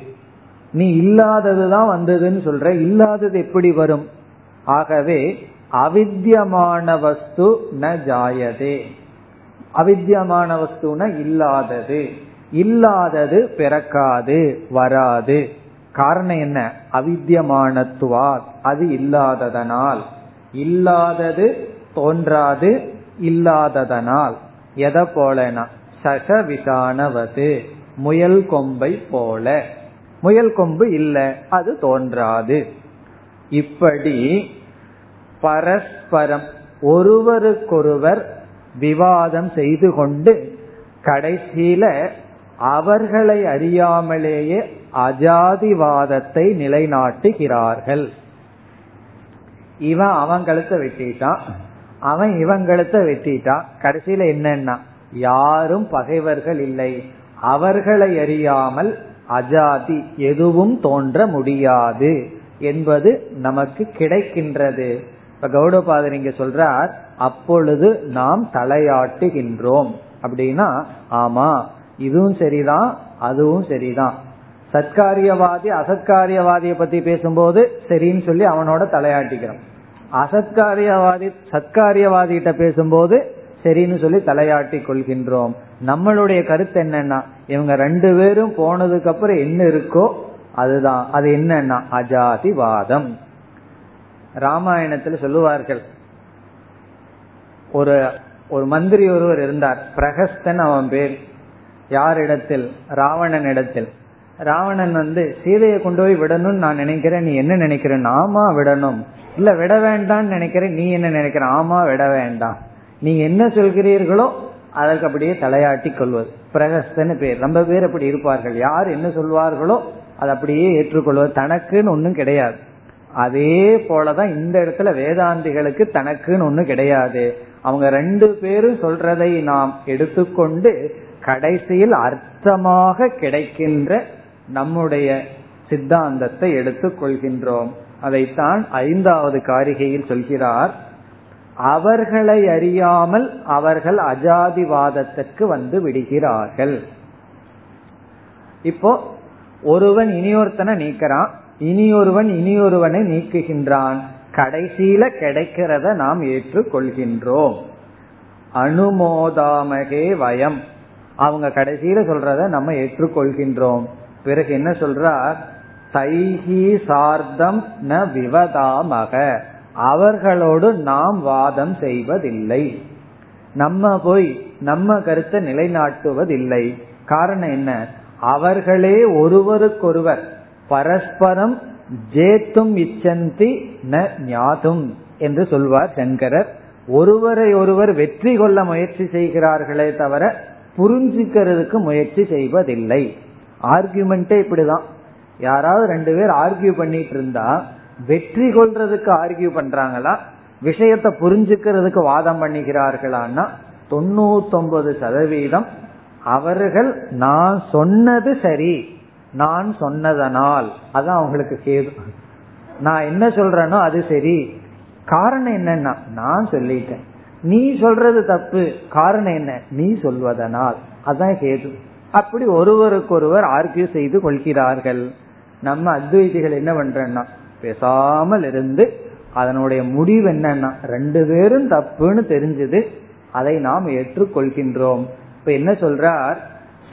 நீ இல்லாததுதான் வந்ததுன்னு சொல்ற இல்லாதது எப்படி வரும்? ஆகவே அவித்தியமான வஸ்து ந ஜாயதே. அவித்தியமான வஸ்துனா இல்லாதது. இல்லாதது பிறக்காது வராது. காரணம் என்ன? அவித்தியமானத்துவா அது இல்லாததனால். இல்லாதது தோன்றாது இல்லாததனால். எதை போலனா சகவிதானவது. முயல் கொம்பை போல. முயல் கொம்பு இல்லை அது தோன்றாது. இப்படி பரஸ்பரம் ஒருவருக்கொருவர் விவாதம் செய்து கொண்டு கடைசியில அவர்களை அறியாமலேயே அஜாதிவாதத்தை நிலைநாட்டுகிறார்கள். இவன் அவன் கழுத்தை வெட்டிட்டான். அவன் இவன் கழுத்தை வெட்டிட்டான். கடைசியில என்னன்னா யாரும் பகைவர்கள் இல்லை. அவர்களை அறியாமல் அஜாதி எதுவும் தோன்ற முடியாது என்பது நமக்கு கிடைக்கின்றது. இப்ப கௌடபாதர் இங்க சொல்றார் அப்பொழுது நாம் தலையாட்டுகின்றோம். அப்படின்னா ஆமா இதுவும் சரிதான் அதுவும் சரிதான். சத்காரியவாதி அசத்காரியவாதியை பத்தி பேசும்போது சரின்னு சொல்லி அவனோட தலையாட்டிக்கிறோம். அசத்காரியவாதி சத்காரியவாதி கிட்ட பேசும்போது சரின்னு சொல்லி தலையாட்டி கொள்கின்றோம். நம்மளுடைய கருத்து என்னன்னா இவங்க ரெண்டு பேரும் போனதுக்கு அப்புறம் என்ன இருக்கோ அதுதான். அது என்னன்னா அஜாதிவாதம். ராமாயணத்துல சொல்லுவார்கள் ஒரு ஒரு மந்திரி ஒருவர் இருந்தார் பிரகஸ்தன் அவன் பேர். யாரிடத்தில்? ராவணன் இடத்தில் ராவணன் வந்து சீதையை கொண்டு போய் விடணும்னு நான் நினைக்கிறேன் நீ என்ன நினைக்கிறேன் ஆமா விடணும். இல்ல விட வேண்டாம்னு நினைக்கிறேன் நீ என்ன நினைக்கிற? ஆமா விட வேண்டாம். நீங்க என்ன சொல்கிறீர்களோ அதற்கு அப்படியே தலையாட்டி கொள்வது. பிரகஸ்தன்னு பேர். ரொம்ப பேர் அப்படி இருப்பார்கள். யார் என்ன சொல்வார்களோ அதை அப்படியே ஏற்றுக்கொள்வது. தனக்குன்னு ஒன்றும் கிடையாது. அதே போலதான் இந்த இடத்துல வேதாந்திகளுக்கு தனக்குன்னு ஒன்றும் கிடையாது. அவங்க ரெண்டு பேரும் சொல்றதை நாம் எடுத்துக்கொண்டு கடைசியில் அர்த்தமாக கிடைக்கின்ற நம்முடைய சித்தாந்தத்தை எடுத்துக் கொள்கின்றோம் அதைத்தான் ஐந்தாவது காரிகையில் சொல்கிறார். அவர்களை அறியாமல் அவர்கள் அஜாதிவாதத்திற்கு வந்து விடுகிறார்கள். இப்போ ஒருவன் இனியொருத்தனை நீக்கிறான் இனியொருவன் இனியொருவனை நீக்குகின்றான். கடைசியில கிடைக்கிறத நாம் ஏற்றுக்கொள்கின்றோம். அனுமோதாமகே வயம். அவங்க கடைசியில சொல்றத நம்ம ஏற்றுக்கொள்கின்றோம். பிறகு என்ன சொல்றார்? தைஹி சார்தம் ந விவதாமக. அவர்களோடு நாம் வாதம் செய்வதில்லை. நம்ம போய் நம்ம கருத்தை நிலைநாட்டுவதில்லை. காரணம் என்ன? அவர்களே ஒருவருக்கொருவர் பரஸ்பரம் ஜேத்தும் இச்சந்தி ந ஞாதும் என்று சொல்வார் சங்கரர். ஒருவரை ஒருவர் வெற்றி கொள்ள முயற்சி செய்கிறார்களே தவிர புரிஞ்சுக்கிறதுக்கு முயற்சி செய்வதில்லை. ஆர்குமெண்டே இப்படிதான். யாராவது ரெண்டு பேர் ஆர்கியூ பண்ணிட்டு இருந்தா வெற்றி கொள்றதுக்கு ஆர்கியூ பண்றாங்களா? விஷயத்தை புரிஞ்சுக்கிறதுக்கு வாதம் பண்ணுகிறார்களான்னா தொண்ணூத்தொன்பது சதவீதம் அவர்கள் நான் சொன்னது சரி நான் சொன்னதனால். அதான் அவங்களுக்கு கேது. நான் என்ன சொல்றேனோ அது சரி. காரணம் என்னன்னா நான் சொல்லிட்டேன். நீ சொல்றது தப்பு. காரணம் என்ன? நீ சொல்வதனால். அதான் கேது. அப்படி ஒருவருக்கொருவர் ஆர்கியூ செய்து கொள்கிறார்கள். நம்ம அத்வைதிகள் என்ன பண்றோம்னா பேசாமல் இருந்து அதனுடைய முடிவு என்னன்னா ரெண்டு பேரும் தப்புன்னு தெரிஞ்சது அதை நாம் ஏற்றுக்கொள்கின்றோம். இப்ப என்ன சொல்றார்?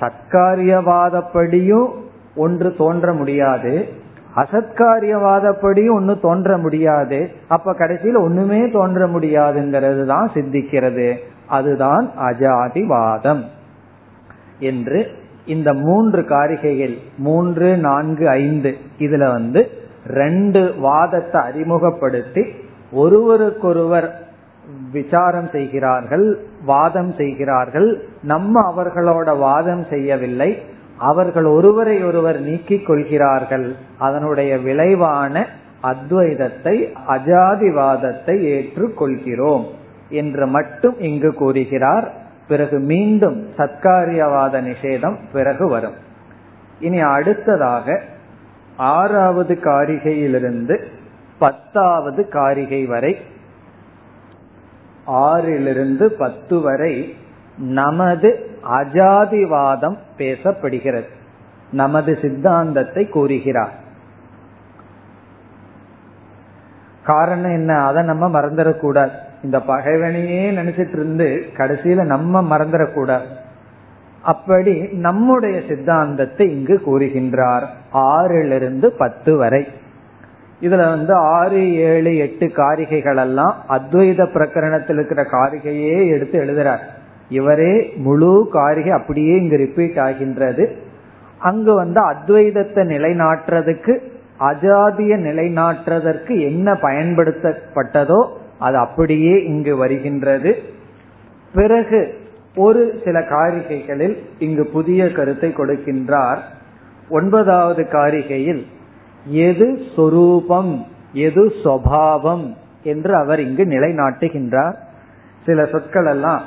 சத்காரியவாதப்படியும் ஒன்று தோன்ற முடியாது. அசத்காரியவாதப்படியும் ஒன்னு தோன்ற முடியாது. அப்ப கடைசியில் ஒண்ணுமே தோன்ற முடியாதுங்கிறது தான் சித்திக்கிறது. அதுதான் அஜாதிவாதம் என்று இந்த மூன்று காரிகைகள் மூன்று நான்கு ஐந்து இதுல வந்து ரெண்டு வாதத்தை அறிமுகப்படுத்தி ஒருவருக்கொருவர் விசாரம் செய்கிறார்கள் வாதம் செய்கிறார்கள். நம்ம அவர்களோட வாதம் செய்யவில்லை. அவர்கள் ஒருவரை ஒருவர் நீக்கிக் கொள்கிறார்கள். அதனுடைய விளைவான அத்வைதத்தை அஜாதிவாதத்தை ஏற்றுக்கொள்கிறோம் என்று மட்டும் இங்கு கூறுகிறார். பிறகு மீண்டும் சத்காரியவாத நிஷேதம் பிறகு வரும். இனி அடுத்ததாக ஆறாவது காரிகையிலிருந்து பத்தாவது காரிகை வரை ஆறிலிருந்து பத்து வரை நமது அஜாதிவாதம் பேசப்படுகிறது. நமது சித்தாந்தத்தை கூறுகிறார். காரணம் என்ன? அதை நம்ம மறந்துடக்கூடாது. இந்த பகைவனையே நினைச்சிட்டு இருந்து கடைசியில நம்ம மறந்துடக்கூடாது. அப்படி நம்முடைய சித்தாந்தத்தை இங்கு கூறுகின்றார். ஆறிலிருந்து பத்து வரை. இதுல வந்து ஆறு ஏழு எட்டு காரிகைகள் எல்லாம் அத்வைத பிரகரணத்தில் இருக்கிற காரிகையே எடுத்து எழுதுறார். இவரே முழு காரிகை அப்படியே இங்கு ரிப்பீட் ஆகின்றது. அங்கு வந்து அத்வைதத்தை நிலைநாட்டுறதுக்கு அஜாதிய நிலைநாட்டுறதற்கு என்ன பயன்படுத்தப்பட்டதோ அது அப்படியே இங்கு வருகின்றது. பிறகு ஒரு சில காரிகைகளில் இங்கு புதிய கருத்தை கொடுக்கின்றார். ஒன்பதாவது காரிகையில் எது சொரூபம் எது சுவாவம் என்று அவர் இங்கு நிலைநாட்டுகின்றார். சில சொற்கள் எல்லாம்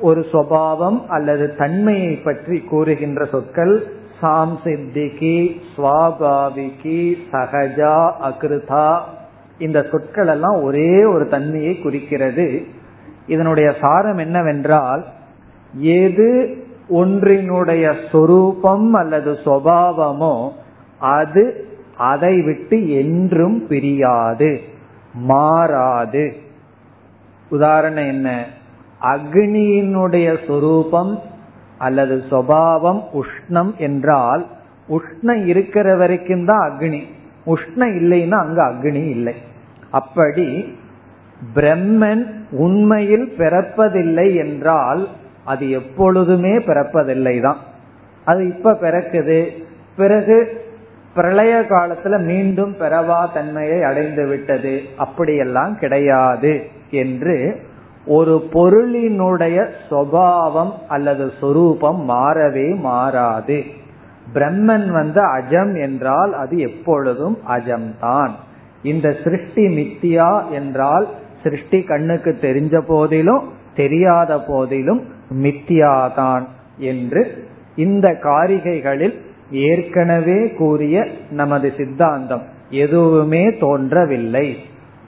ஒரு சுவாவம் அல்லது தன்மையை பற்றி கூறுகின்ற சொற்கள் சாம்சித்திகி சுவாபாவிகி சகஜா அகிருதா இந்த சொற்கள் எல்லாம் ஒரே ஒரு தன்மையை குறிக்கிறது. இதனுடைய சாரம் என்னவென்றால் எது ஒன்றினுடைய சொரூபம் அல்லது சுவாவமோ அது அதை விட்டு என்றும் பிரியாது மாறாது. உதாரணம் என்ன? அக்னியினுடைய சொரூபம் அல்லது சுவாவம் உஷ்ணம் என்றால் உஷ்ணம் இருக்கிற வரைக்கும் தான் அக்னி. உஷ்ணம் இல்லைன்னா அங்க அக்னி இல்லை. அப்படி பிரம்மன் உண்மையில் பிறப்பதில்லை என்றால் அது எப்பொழுதுமே பிறப்பதில்லை தான் அது இப்ப பிறக்குது. பிறகு பிரளய காலத்துல மீண்டும் பிறவா தன்மையை அடைந்து விட்டது. அப்படியெல்லாம் கிடையாது என்று ஒரு பொருளினுடைய சுவாவம் அல்லது சொரூபம் மாறவே மாறாது. பிரம்மன் வந்து அஜம் என்றால் அது எப்பொழுதும் அஜம்தான். இந்த சிருஷ்டி மித்தியா என்றால் சிருஷ்டி கண்ணுக்கு தெரிஞ்ச போதிலும் தெரியாத போதிலும் மித்தியாதான் என்று இந்த காரிகைகளில் ஏற்கனவே கூறிய நமது சித்தாந்தம் எதுவுமே தோன்றவில்லை.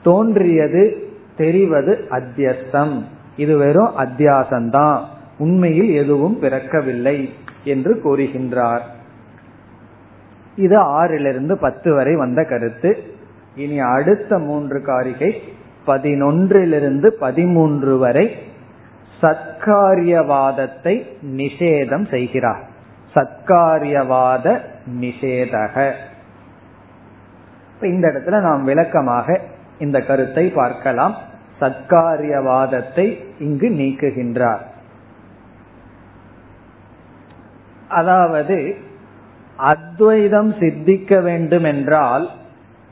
தோன்றியது தெரிவது அத்தியஸ்தம். இது வெறும் அத்தியாசம்தான். உண்மையில் எதுவும் பிறக்கவில்லை என்று கூறுகின்றார். இது ஆறிலிருந்து பத்து வரை வந்த கருத்து. இனி அடுத்த மூன்று காரிகை பதினொன்றிலிருந்து பதிமூன்று வரை சத்காரியவாதத்தை நிஷேதம் செய்கிறார். சத்காரியவாத நிஷேதக. இந்த இடத்துல நாம் விளக்கமாக இந்த கருத்தை பார்க்கலாம். சத்காரியவாதத்தை இங்கு நீக்குகின்றார். அதாவது அத்வைதம் சித்திக்க வேண்டும் என்றால்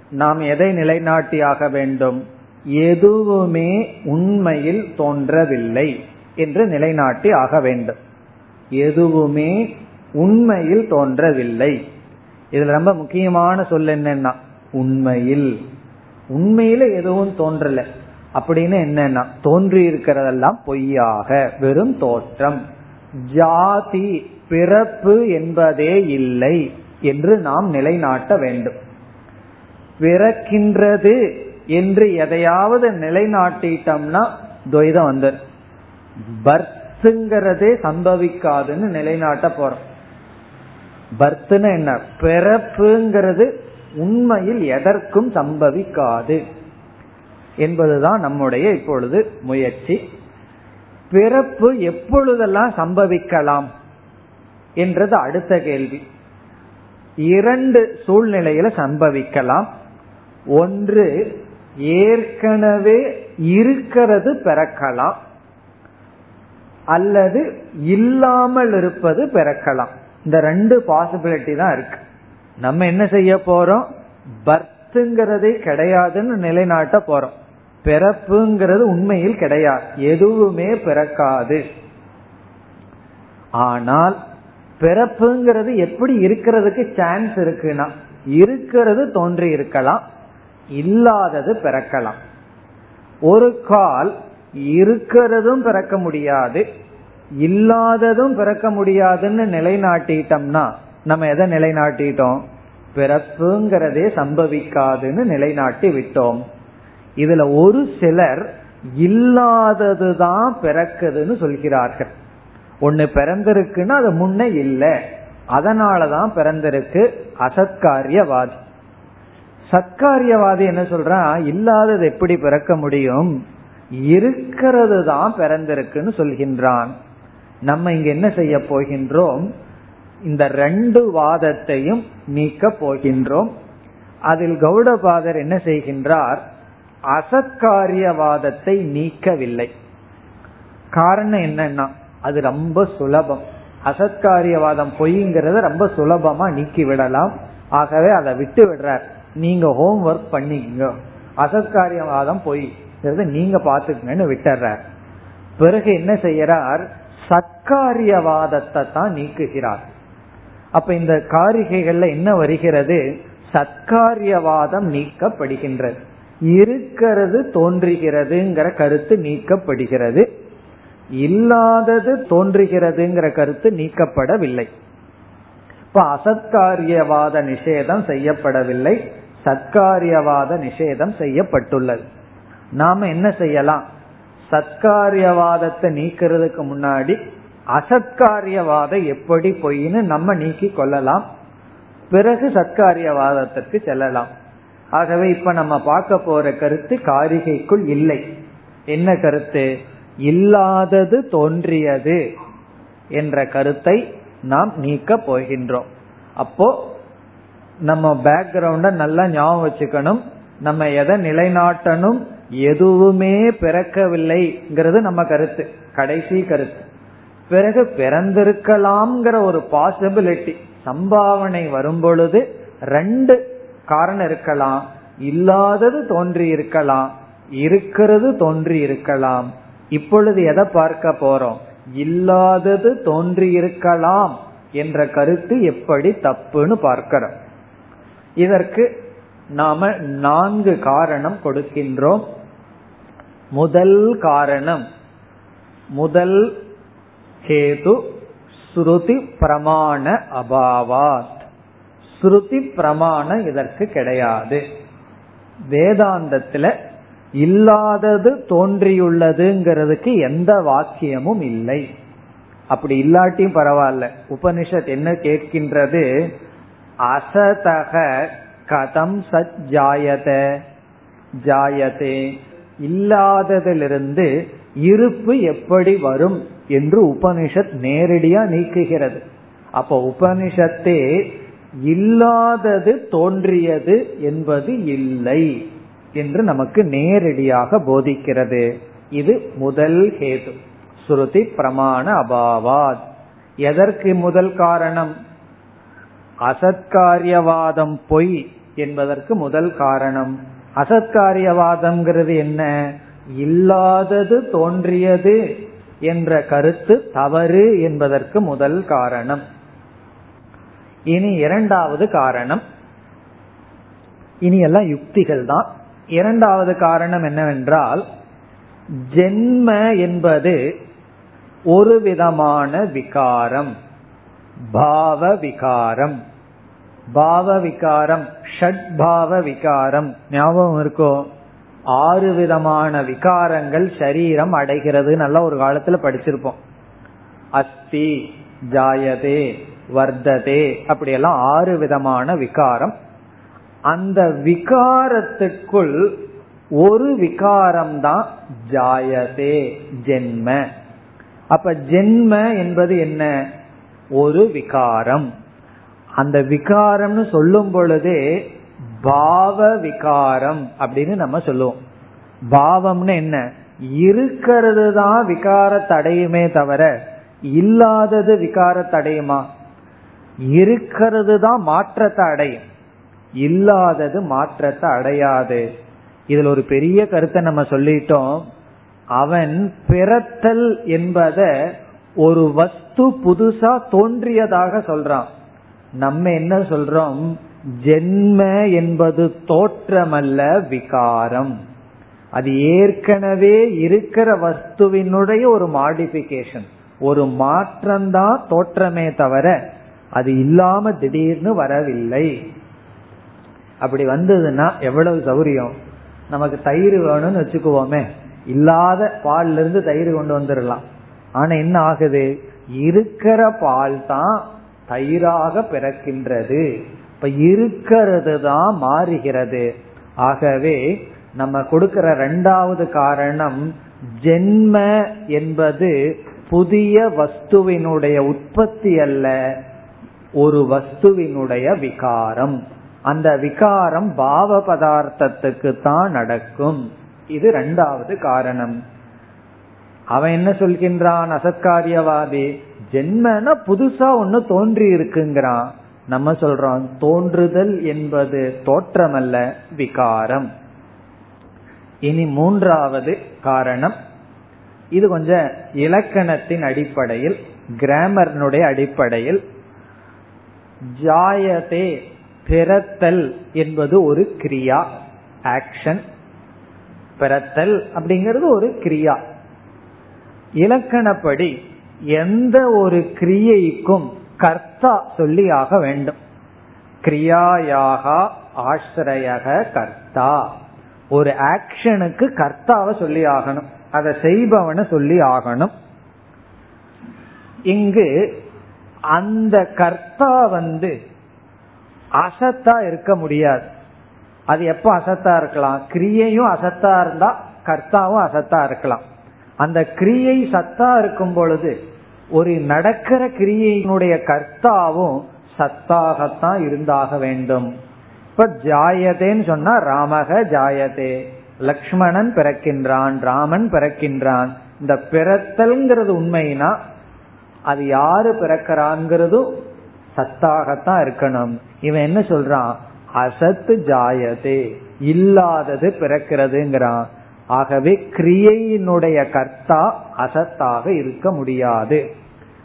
நாம் எதை நிலைநாட்டியாக வேண்டும்? எதுவுமே உண்மையில் தோன்றவில்லை என்று நிலைநாட்டி ஆக வேண்டும். எதுவுமே உண்மையில் தோன்றவில்லை. இதுல ரொம்ப முக்கியமான சொல் என்னன்னா உண்மையில். உண்மையில எதுவும் தோன்றல. அப்படின்னு என்னன்னா தோன்றி இருக்கிறதெல்லாம் பொய்யாக வெறும் தோற்றம். ஜாதி பிறப்பு என்பதே இல்லை என்று நாம் நிலைநாட்ட வேண்டும். பிறக்கின்றது என்று எதையாவது நிலைநாட்டிட்டோம்னா துவைதம் வந்துரு. பர்த்துங்கிறதே சம்பவிக்காதுன்னு நிலைநாட்ட போறோம். பர்த்னு என்ன? பிறப்புங்கிறது உண்மையில் எதற்கும் சம்பவிக்காது என்பதுதான் நம்முடைய இப்பொழுது முயற்சி. பிறப்பு எப்பொழுதெல்லாம் சம்பவிக்கலாம் என்றது அடுத்த கேள்வி. இரண்டு சூழ்நிலையில சம்பவிக்கலாம். ஒன்று ஏற்கனவே இருக்கிறது பிறக்கலாம். அல்லது இல்லாமல் இருப்பது பிறக்கலாம். இந்த ரெண்டு பாசிபிலிட்டி தான் இருக்கு. நம்ம என்ன செய்ய போறோம்? பர்த்துங்கிறதே கிடையாதுன்னு நிலைநாட்ட போறோம். பிறப்புங்கிறது உண்மையில் கிடையாது. எதுவுமே பிறக்காது. ஆனால் பிறப்புங்கிறது எப்படி இருக்கிறதுக்கு சான்ஸ் இருக்குன்னா இருக்கிறது தோன்றி இருக்கலாம். இல்லாதது பிறக்கலாம். ஒரு கால் இருக்கிறதும் பிறக்க முடியாது இல்லாததும் பிறக்க முடியாதுன்னு நிலைநாட்டிட்டோம்னா நம்ம எதை நிலைநாட்டிட்டோம்? பிறப்புங்கிறதே சம்பவிக்காதுன்னு நிலைநாட்டி விட்டோம். இதுல ஒரு சிலர் இல்லாததுதான் பிறக்குதுன்னு சொல்கிறார்கள். ஒன்னு பிறந்திருக்குன்னா அது முன்ன இல்லை. அதனாலதான் பிறந்திருக்கு அசத்காரியவாதி. சத்காரியவாதி என்ன சொல்றான் இல்லாதது எப்படி பிறக்க முடியும்? இருக்கிறது தான் பிறந்திருக்குன்னு சொல்கின்றான். நம்ம இங்க என்ன செய்ய போகின்றோம்? இந்த ரெண்டு வாதத்தையும் நீக்க போகின்றோம். அதில் கௌடபாதர் என்ன செய்கின்றார்? அசத்காரியவாதத்தை நீக்கவில்லை. காரணம் என்னன்னா அது ரொம்ப சுலபம். அசத்காரியவாதம் பொய்ங்கிறத ரொம்ப சுலபமா நீக்கி விடலாம் ஆகவே அதை விட்டு விடுறார் நீங்க ஹோம் ஒர்க் பண்ணிக்கங்க. அசத்காரியவாதம் போய் நீங்க பாத்துக்கங்கன்னு விட்டுறார். பிறகு என்ன செய்யறார் சத்காரியவாதத்தை தான் நீக்குகிறார். அப்ப இந்த காரிகைகள்ல என்ன வருகிறது? சத்காரியவாதம் நீக்கப்படுகின்றது. இருக்கிறது தோன்றுகிறதுங்கிற கருத்து நீக்கப்படுகிறது. இல்லாதது தோன்றுகிறதுங்கிற கருத்து நீக்கப்படவில்லை. இப்ப அசத்காரியவாத நிஷேதம் செய்யப்படவில்லை. சத்காரியவாத நிஷேதம் செய்யப்பட்டுள்ளது. நாம என்ன செய்யலாம்? சத்காரியவாதத்தை நீக்கிறதுக்கு முன்னாடி அசத்காரியவாதம் எப்படி பொய்ன்னு நம்ம நீக்கி கொள்ளலாம். பிறகு சத்காரியவாதத்திற்கு செல்லலாம். ஆகவே இப்ப நம்ம பார்க்க போற கருத்து காரிகைக்குள் இல்லை. என்ன கருத்து? இல்லாதது தோன்றியது என்ற கருத்தை நாம் நீக்க போகின்றோம். அப்போ நம்ம பேக்ரவுண்ட நல்லா ஞாபகம் வச்சுக்கணும். நம்ம எதை நிலைநாட்டணும் எதுவுமே பிறக்கவில்லைங்கிறது நம்ம கருத்து. கடைசி கருத்து. பிறகு பிறந்திருக்கலாம்ங்கிற ஒரு பாசிபிலிட்டி சம்பாவனை வரும் பொழுது ரெண்டு காரணம் இருக்கலாம். இல்லாதது தோன்றி இருக்கலாம். இருக்கிறது தோன்றி இருக்கலாம். இப்பொழுது எதை பார்க்க போறோம்? இல்லாதது தோன்றியிருக்கலாம் என்ற கருத்து எப்படி தப்புன்னு பார்க்கிறோம். இதற்கு நாம நான்கு காரணம் கொடுக்கின்றோம். முதல் காரணம் முதல் கேது ஸ்ருதி பிரமாண அபாவாத். ஸ்ருதி பிரமாணம் இதற்கு கிடையாது. வேதாந்தத்துல இல்லாதது தோன்றியுள்ளதுங்கிறதுக்கு எந்த வாக்கியமும் இல்லை. அப்படி இல்லாட்டியும் பரவாயில்ல. உபனிஷத் என்ன கேட்கின்றது? அசதக கதம் சத் ஜாயத. ஜாயதே. இல்லாததிலிருந்து இருப்பு எப்படி வரும் என்று உபனிஷத் நேரடியா நீக்குகிறது. அப்ப உபனிஷத்தே இல்லாதது தோன்றியது என்பது இல்லை என்று நமக்கு நேரடியாக போதிக்கிறது. இது முதல் ஹேது. ஸ்ருதி பிரமாண அபாவாத். எதற்கு முதல் காரணம்? அசத்காரியவாதம் பொய் என்பதற்கு முதல் காரணம். அசத்காரியவாதம்ங்கிறது என்ன? இல்லாதது தோன்றியது என்ற கருத்து தவறு என்பதற்கு முதல் காரணம். இனி இரண்டாவது காரணம். இனி எல்லாம் யுக்திகள் தான். இரண்டாவது காரணம் என்னவென்றால் ஜென்ம என்பது ஒரு விதமான விகாரம். பாவ விகாரம் பாவ விகாரம் ஷட் பாவ விகாரம் ஞாபகம் இருக்கோ? ஆறு விதமான விகாரங்கள் சரீரம் அடைகிறது நல்லா ஒரு காலத்துல படிச்சிருப்போம். அஸ்தி ஜாயதே வர்த்ததே அப்படியெல்லாம் ஆறு விதமான விகாரம். அந்த விகாரத்துக்குள் ஒரு விகாரம் தான் ஜாயதே ஜென்ம. அப்ப ஜென்ம என்பது என்ன? ஒரு விகாரம். அந்த விகாரம்னு சொல்லும் பொழுதே பாவ விகாரம் அப்படின்னு நம்ம சொல்லுவோம். பாவம்னு என்ன? இருக்கிறது தான் விகாரத்தடையுமே தவிர இல்லாதது விகாரத்தடையுமா இருக்கிறது தான் மாற்றத்தை அடையும். இல்லாதது மாற்றத்தை அடையாது. இதுல ஒரு பெரிய கருத்தை நம்ம சொல்லிட்டோம். அவன் பிறத்தல் என்பத ஒரு வஸ்து புதுசா தோன்றியதாக சொல்றான். நம்ம என்ன சொல்றோம்? ஜென்ம என்பது தோற்றமல்ல விகாரம். அது ஏற்கனவே இருக்கிற வஸ்துவினுடைய ஒரு மாடிபிகேஷன் ஒரு மாற்றம்தான் தோற்றமே தவிர அது இல்லாம திடீர்னு வரவில்லை. அப்படி வந்ததுன்னா எவ்வளவு சௌரியம்? நமக்கு தயிர் வேணும்னு வச்சுக்குவோமே. இல்லாத பால்ல இருந்து தயிர் கொண்டு வந்துடலாம். ஆனா என்ன ஆகுது? இருக்கிற பால் தான் தயிராக பிறக்கின்றது. இப்ப இருக்கிறது தான் மாறுகிறது. ஆகவே நம்ம கொடுக்கிற ரெண்டாவது காரணம் ஜென்ம என்பது புதிய வஸ்துவினுடைய உற்பத்தி அல்ல ஒரு வஸ்துவினுடைய விகாரம். அந்த விகாரம் பாவ பதார்த்தத்துக்கு தான் நடக்கும். இது ரெண்டாவது காரணம். அவன் என்ன சொல்கின்றான்? அசத்காரியவாதி. ஜென்மனா புதுசா ஒன்னு தோன்றி இருக்குங்கிறான். நம்ம சொல்றோம் தோன்றுதல் என்பது தோற்றமல்ல விகாரம். இனி மூன்றாவது காரணம். இது கொஞ்சம் இலக்கணத்தின் அடிப்படையில் கிராமர்னுடைய அடிப்படையில். ஜாயதே பிறத்தல் என்பது ஒரு கிரியா ஆக்ஷன். பிறத்தல் அப்படிங்கிறது ஒரு கிரியா. இலக்கணப்படி எந்த ஒரு கிரியைக்கும் கர்த்தா சொல்லி ஆக வேண்டும். கிரியாயாக ஆசிரியக கர்த்தா. ஒரு ஆக்ஷனுக்கு கர்த்தாவை சொல்லி ஆகணும். அதை செய்பவனை சொல்லி ஆகணும். இங்கு அந்த கர்த்தா வந்து அசத்தா இருக்க முடியாது. அது எப்ப அசத்தா இருக்கலாம்? கிரியையும் அசத்தா இருந்தா கர்த்தாவும் அசத்தா இருக்கலாம். அந்த கிரியை சத்தா இருக்கும் பொழுது ஒரு நடக்கிற கிரியையினுடைய கர்த்தாவும் சத்தாகத்தான் இருந்தாக வேண்டும். இப்ப ஜாயதேன்னு சொன்னா ராமக ஜாயதே லக்ஷ்மணன் பிறக்கின்றான் ராமன் பிறக்கின்றான். இந்த பிறத்தல்ங்கிறது உண்மைனா அது யாரு பிறக்கிறாங்கிறதும் சத்தாகத்தான் இருக்கணும். இவன் என்ன சொல்றான்? அசத்து ஜாயதே இல்லாதது பிறக்கிறதுங்கிறான். ஆகவே கிரியையினுடைய கர்த்தா அசத்தாக இருக்க முடியாது.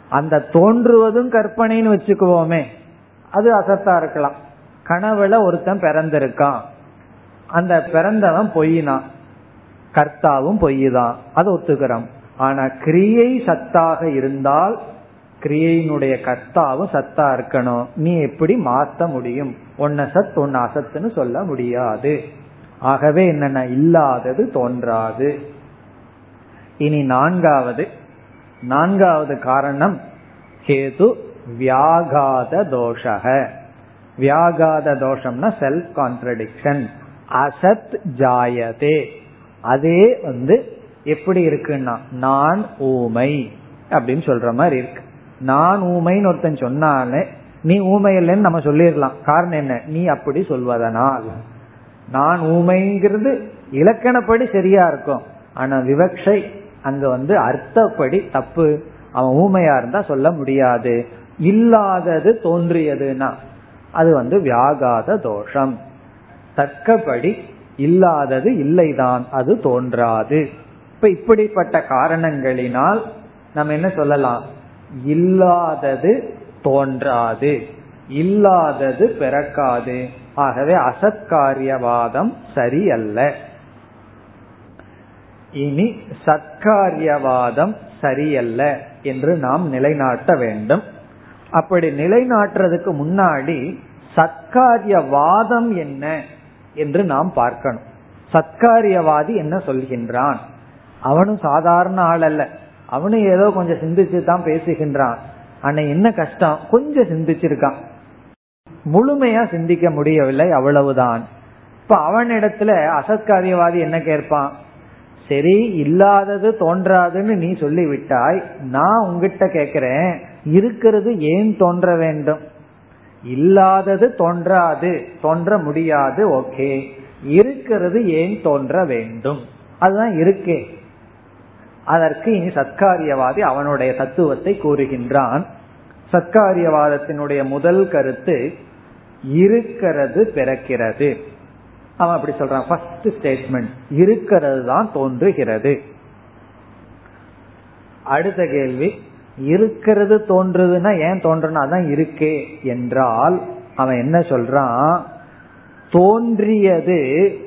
அந்த தோன்றுவதும் கற்பனைன்னு வச்சுக்குவோமே அது அசத்தா இருக்கலாம். கனவுல ஒருத்தன் பிறந்திருக்கான். அந்த பிறந்தவன் பொய்னா கர்த்தாவும் பொய் தான் அது ஒத்துக்கிறோம். ஆனா கிரியை சத்தாக இருந்தால் கிரியையினுடைய கர்த்தாவும் சத்தா இருக்கணும். நீ எப்படி மாத்த முடியும்? ஒன்ன சத் ஒன்னு அசத்துன்னு சொல்ல முடியாது. ஆகவே என்னென்ன இல்லாதது தோன்றாது. இனி நான்காவது நான்காவது காரணம் கேது வியாகாத தோஷக. வியாகாத தோஷம்னா செல்ஃப் கான்ட்ரடிக்ஷன் அசத் ஜாயதே. அதே வந்து எப்படி இருக்குன்னா நான் ஊமை அப்படின்னு சொல்ற மாதிரி இருக்கு. நான் ஊமைன்னு ஒருத்தன் சொன்னாலே நீ ஊமை இல்லைன்னு நம்ம சொல்லிடலாம் காரணம் என்ன? நீ அப்படி சொல்வதனால். நான் ஊமைங்கிறது இலக்கணப்படி சரியா இருக்கும். ஆனா விவக்ஷை அங்க வந்து அர்த்தப்படி தப்பு. அவன் ஊமையா இருந்தா சொல்ல முடியாது. இல்லாதது தோன்றியதுன்னா அது வந்து வியாகாத தோஷம். தக்கபடி இல்லாதது இல்லைதான் அது தோன்றாது. இப்ப இப்படிப்பட்ட காரணங்களினால் நம்ம என்ன சொல்லலாம்? இல்லாதது தோன்றாது. இல்லாதது பிறக்காது. ஆகவே அசத்காரியவாதம் சரியல்ல. இனி சத்காரியவாதம் சரியல்ல என்று நாம் நிலைநாட்ட வேண்டும். அப்படி நிலைநாட்டுறதுக்கு முன்னாடி சத்காரியவாதம் என்ன என்று நாம் பார்க்கணும். சத்காரியவாதி என்ன சொல்கின்றான்? அவனும் சாதாரண ஆள் அல்ல அவனும் ஏதோ கொஞ்சம் சிந்திச்சு தான் பேசுகின்றான். ஆனா என்ன கஷ்டம்? கொஞ்சம் சிந்திச்சிருக்கான். முழுமையா சிந்திக்க முடியவில்லை அவ்வளவுதான். இப்ப அவனிடத்துல அசத்காரியவாதி என்ன கேட்பான்? சரி இல்லாதது தோன்றாதுன்னு நீ சொல்லிவிட்டாய் நான் உங்ககிட்ட கேக்குறேன் இருக்கிறது ஏன் தோன்ற வேண்டும்? இல்லாதது தோன்றாது தோன்ற முடியாது ஓகே. இருக்கிறது ஏன் தோன்ற வேண்டும்? அதுதான் இருக்கே. அதற்கு இனி சத்காரியவாதி அவனுடைய தத்துவத்தை கூறுகின்றான். சத்காரியவாதத்தினுடைய முதல் கருத்து இருக்கிறது பிறக்கிறது. அவன் அப்படி சொல்றான். ஃபர்ஸ்ட் ஸ்டேட்மெண்ட் இருக்கிறது தான் தோன்றுகிறது. அடுத்த கேள்வி இருக்கிறது தோன்றுதுன்னா ஏன் தோன்றனா தான் இருக்கே என்றால் அவன் என்ன சொல்றான்? தோன்றியது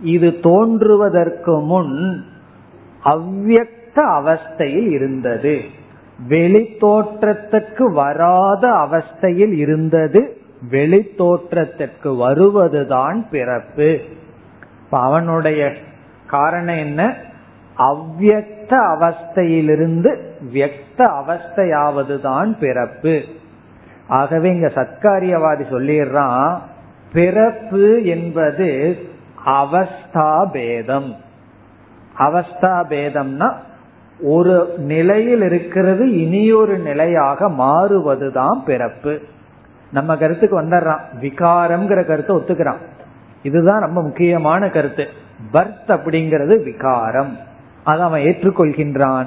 இது தோன்றுவதற்கு முன் அவ்வக்த அவஸ்தையில் இருந்தது. வெளி தோற்றத்துக்கு வராத அவஸ்தையில் இருந்தது. வெளி தோற்றத்திற்கு வருவதுதான் பிறப்பு. அவனுடைய காரணம் என்ன? அவ்வக்த அவஸ்தையிலிருந்து வியக்த அவஸ்தையாவதுதான் பிறப்பு. ஆகவே இங்க சத்காரியவாதி சொல்லிடுறான் பிறப்பு என்பது அவஸ்தா பேதம். அவஸ்தா ஒரு நிலையில் இருக்கிறது இனியொரு நிலையாக மாறுவதுதான் பிறப்பு. நம்ம கருத்துக்கு வந்துடுறான். விகாரம்ங்கிற கருத்தை ஒத்துக்கிறான். இதுதான் ரொம்ப முக்கியமான கருத்து. பர்த் அப்படிங்கிறது விகாரம். அதை அவன் ஏற்றுக்கொள்கின்றான்.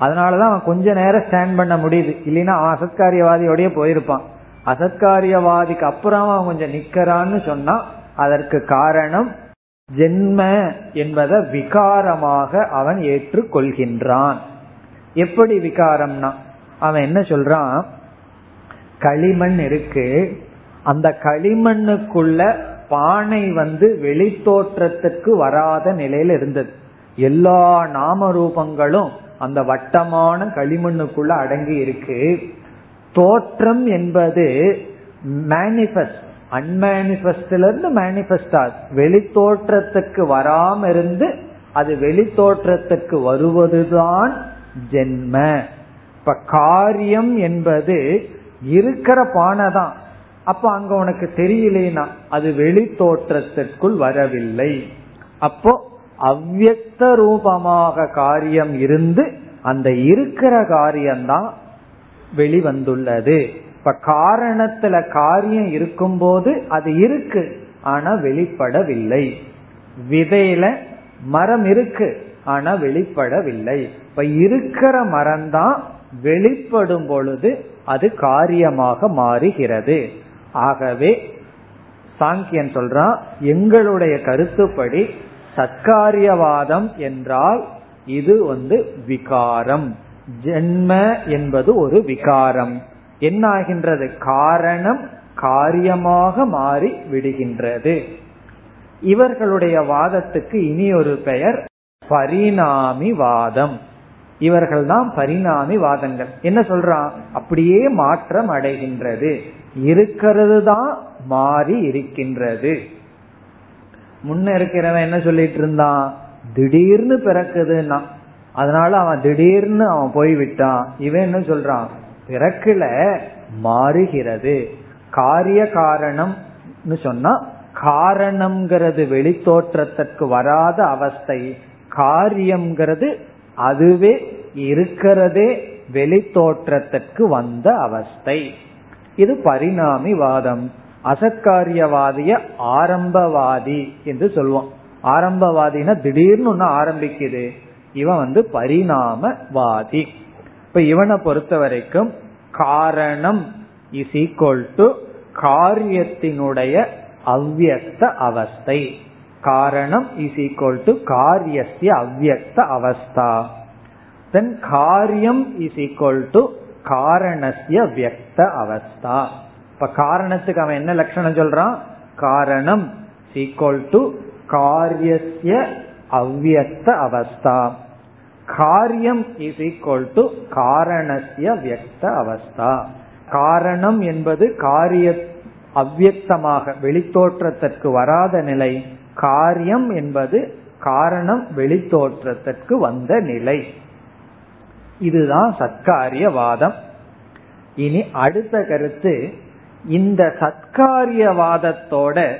அதனாலதான் அவன் கொஞ்ச நேரம் ஸ்டாண்ட் பண்ண முடியுது. இல்லைன்னா அவன் அசத்காரியவாதியோடய போயிருப்பான். அசத்காரியவாதிக்கு அப்புறம் அவன் கொஞ்சம் நிக்கிறான்னு சொன்னா அதற்கு காரணம் ஜென்ம என்பதை விகாரமாக அவன் ஏற்றுக்கொள்கின்றான். எப்படி விகாரம்னா அவன் என்ன சொல்றான்? களிமண் இருக்கு. அந்த களிமண்ணுக்குள்ள பானை வந்து வெளி தோற்றத்துக்கு வராத நிலையில இருந்தது. எல்லா நாம ரூபங்களும் அந்த வட்டமான களிமண்ணுக்குள்ள அடங்கி இருக்கு. தோற்றம் என்பது மேனிபெஸ்ட் அன்மேனிபெஸ்ட்ல இருந்து மேனிபெஸ்ட் ஆகுது வெளி தோற்றத்துக்கு வராம இருந்து அது வெளி தோற்றத்துக்கு வருவதுதான் ஜென்ம. இப்ப காரியம் என்பது இருக்கிற பானை தான். அப்ப அங்க உனக்கு தெரியலேனா அது வெளி தோற்றத்திற்குள் வரவில்லை. அப்போ அவ்வக்த ரூபமாக காரியம் இருந்து அந்த இருக்கிற காரியம்தான் வெளிவந்துள்ளது. இப்ப காரணத்துல காரியம் இருக்கும்போது அது இருக்கு ஆனா வெளிப்படவில்லை. விதையில மரம் இருக்கு ஆனா வெளிப்படவில்லை. இப்ப இருக்கிற மரம் தான் வெளிப்படும் பொழுது அது காரியமாக மாறுகிறது. ஆகவே சாங்கியன் சொல்றான் எங்களுடைய கருத்துப்படி சத்காரியவாதம் என்றால் இது வந்து விகாரம். ஜென்ம என்பது ஒரு விகாரம். என்ன ஆகின்றது காரணம் காரியமாக மாறி விடுகின்றது. இவர்களுடைய வாதத்துக்கு இனி ஒரு பெயர் பரிணாமி வாதம் இவர்கள் தான் பரிணாமி வாதங்கள் என்ன சொல்றான்? அப்படியே மாற்றம் அடைகின்றது. இருக்கிறது தான் மாறி இருக்கின்றது. முன்ன இருக்கிறவன் என்ன சொல்லிட்டு இருந்தான்? திடீர்னு பிறக்குதுன்னா. அதனால அவன் திடீர்னு அவன் போய்விட்டான். இவன் என்ன சொல்றான்? பிறக்கல மாறுகிறது. காரிய காரணம் சொன்னா காரணம்ங்கிறது வெளித்தோற்றத்திற்கு வராத அவஸ்தை. காரியம்ங்கிறது அதுவே இருக்கிறதே வெளித்தோற்றத்திற்கு வந்த அவஸ்தை. இது பரிணாமி வாதம் அசக்காரியவாதிய ஆரம்பவாதி என்று சொல்லுவோம். ஆரம்பவாதினா திடீர்னு ஒன்னு ஆரம்பிக்குது. இவன் வந்து பரிணாமவாதி. இப்ப இவனை பொறுத்த வரைக்கும் காரணம் இஸ் ஈக்வல் டு காரியத்தினுடைய அவ்வியஸ்த அவஸ்தை. காரணம் இஸ் ஈக்வல் டு காரியஸ்ய அவ்வக்த அவஸ்தா. தென் காரியம் இஸ் ஈக்வல் டு காரணஸ்ய வியக்த அவஸ்தா. இப்ப காரணத்துக்கு அவன் என்ன லட்சணம் சொல்றான்? காரணம் ஈக்குவல் டு காரியஸ்ய அவ்வக்த அவஸ்தா. காரியம் இஸ் ஈக்குவல் டு காரணஸ்ய வியக்த அவஸ்தா. காரணம் என்பது காரிய அவ்வியக்தமாக வெளித்தோற்றத்திற்கு வராத நிலை. காரியம் என்பது காரணம் வெளித்தோற்றத்திற்கு வந்த நிலை. இதுதான் சத்காரியவாதம். இனி அடுத்த கருத்து இந்த சத்காரியவாதத்தோட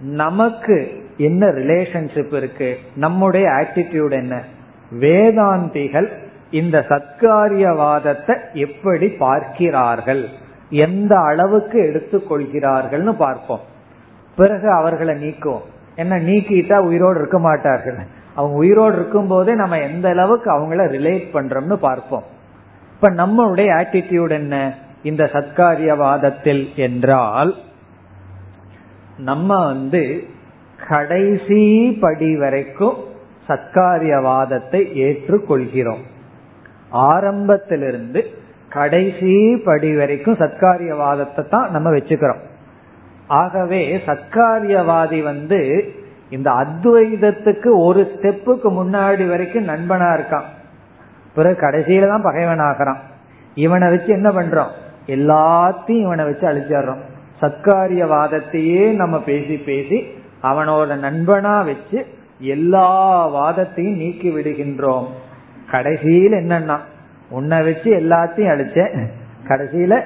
நமக்கு என்ன ரிலேஷன்ஷிப் இருக்கு? நம்முடைய ஆட்டிடியூட் என்ன? வேதாந்திகள் இந்த சத்காரியவாதத்தை எப்படி பார்க்கிறார்கள்? எந்த அளவுக்கு எடுத்துக்கொள்கிறார்கள்னு பார்ப்போம். பிறகு அவர்களை நீக்குவோம். என்ன நீக்கிட்டா உயிரோடு இருக்க மாட்டார்கள். அவங்க உயிரோடு இருக்கும் போதே நம்ம எந்த அளவுக்கு அவங்கள ரிலேட் பண்றோம்னு பார்ப்போம். இப்ப நம்மளுடைய ஆட்டிடியூட் என்ன? இந்த சத்காரியவாதத்தில் என்றால் நம்ம வந்து கடைசி படி வரைக்கும் சத்காரியவாதத்தை ஏற்றுக்கொள்கிறோம். ஆரம்பத்திலிருந்து கடைசி படி வரைக்கும் சத்காரியவாதத்தை தான் நம்ம வச்சுக்கிறோம். ஆகவே சத்காரியவாதி வந்து இந்த அத்வைதத்துக்கு ஒரு ஸ்டெப்புக்கு முன்னாடி வரைக்கும் நண்பனா இருக்கான். பிறகு கடைசியில தான் பகைவன் ஆகிறான். இவனை வச்சு என்ன பண்றோம்? எல்லாத்தையும் இவனை வச்சு அழிச்சிடுறோம். சத்காரியவாதத்தையே நம்ம பேசி பேசி அவனோட நண்பனா வச்சு எல்லா வாதத்தையும் நீக்கி விடுகின்றோம். கடைசியில் என்னன்னா உன்னை வச்சு எல்லாத்தையும் அழிச்ச கடைசியில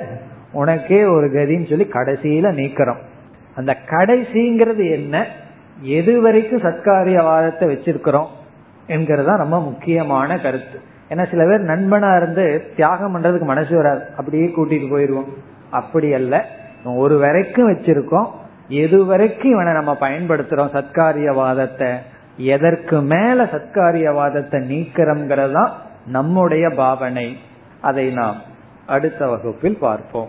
உனக்கே ஒரு கதின்னு சொல்லி கடைசியில நீக்கிறோம். அந்த கடைசிங்கிறது என்ன? எது வரைக்கும் சத்காரியவாதத்தை வச்சிருக்கிறோம் என்கிறதா ரொம்ப முக்கியமான கருத்து. ஏன்னா சில பேர் நண்பனா இருந்து தியாகம் பண்றதுக்கு மனசு வராது. அப்படியே கூட்டிட்டு போயிருவோம் அப்படி அல்ல. ஒரு வரைக்கும் வச்சிருக்கோம். எது வரைக்கும் இவனை நம்ம பயன்படுத்துறோம் சத்காரியவாதத்தை? எதற்கு மேல சத்காரியவாதத்தை நீக்கிறோம்ங்கிறது தான் நம்முடைய பாவனை. அதை நாம் அடுத்த வகுப்பில் பார்ப்போம்.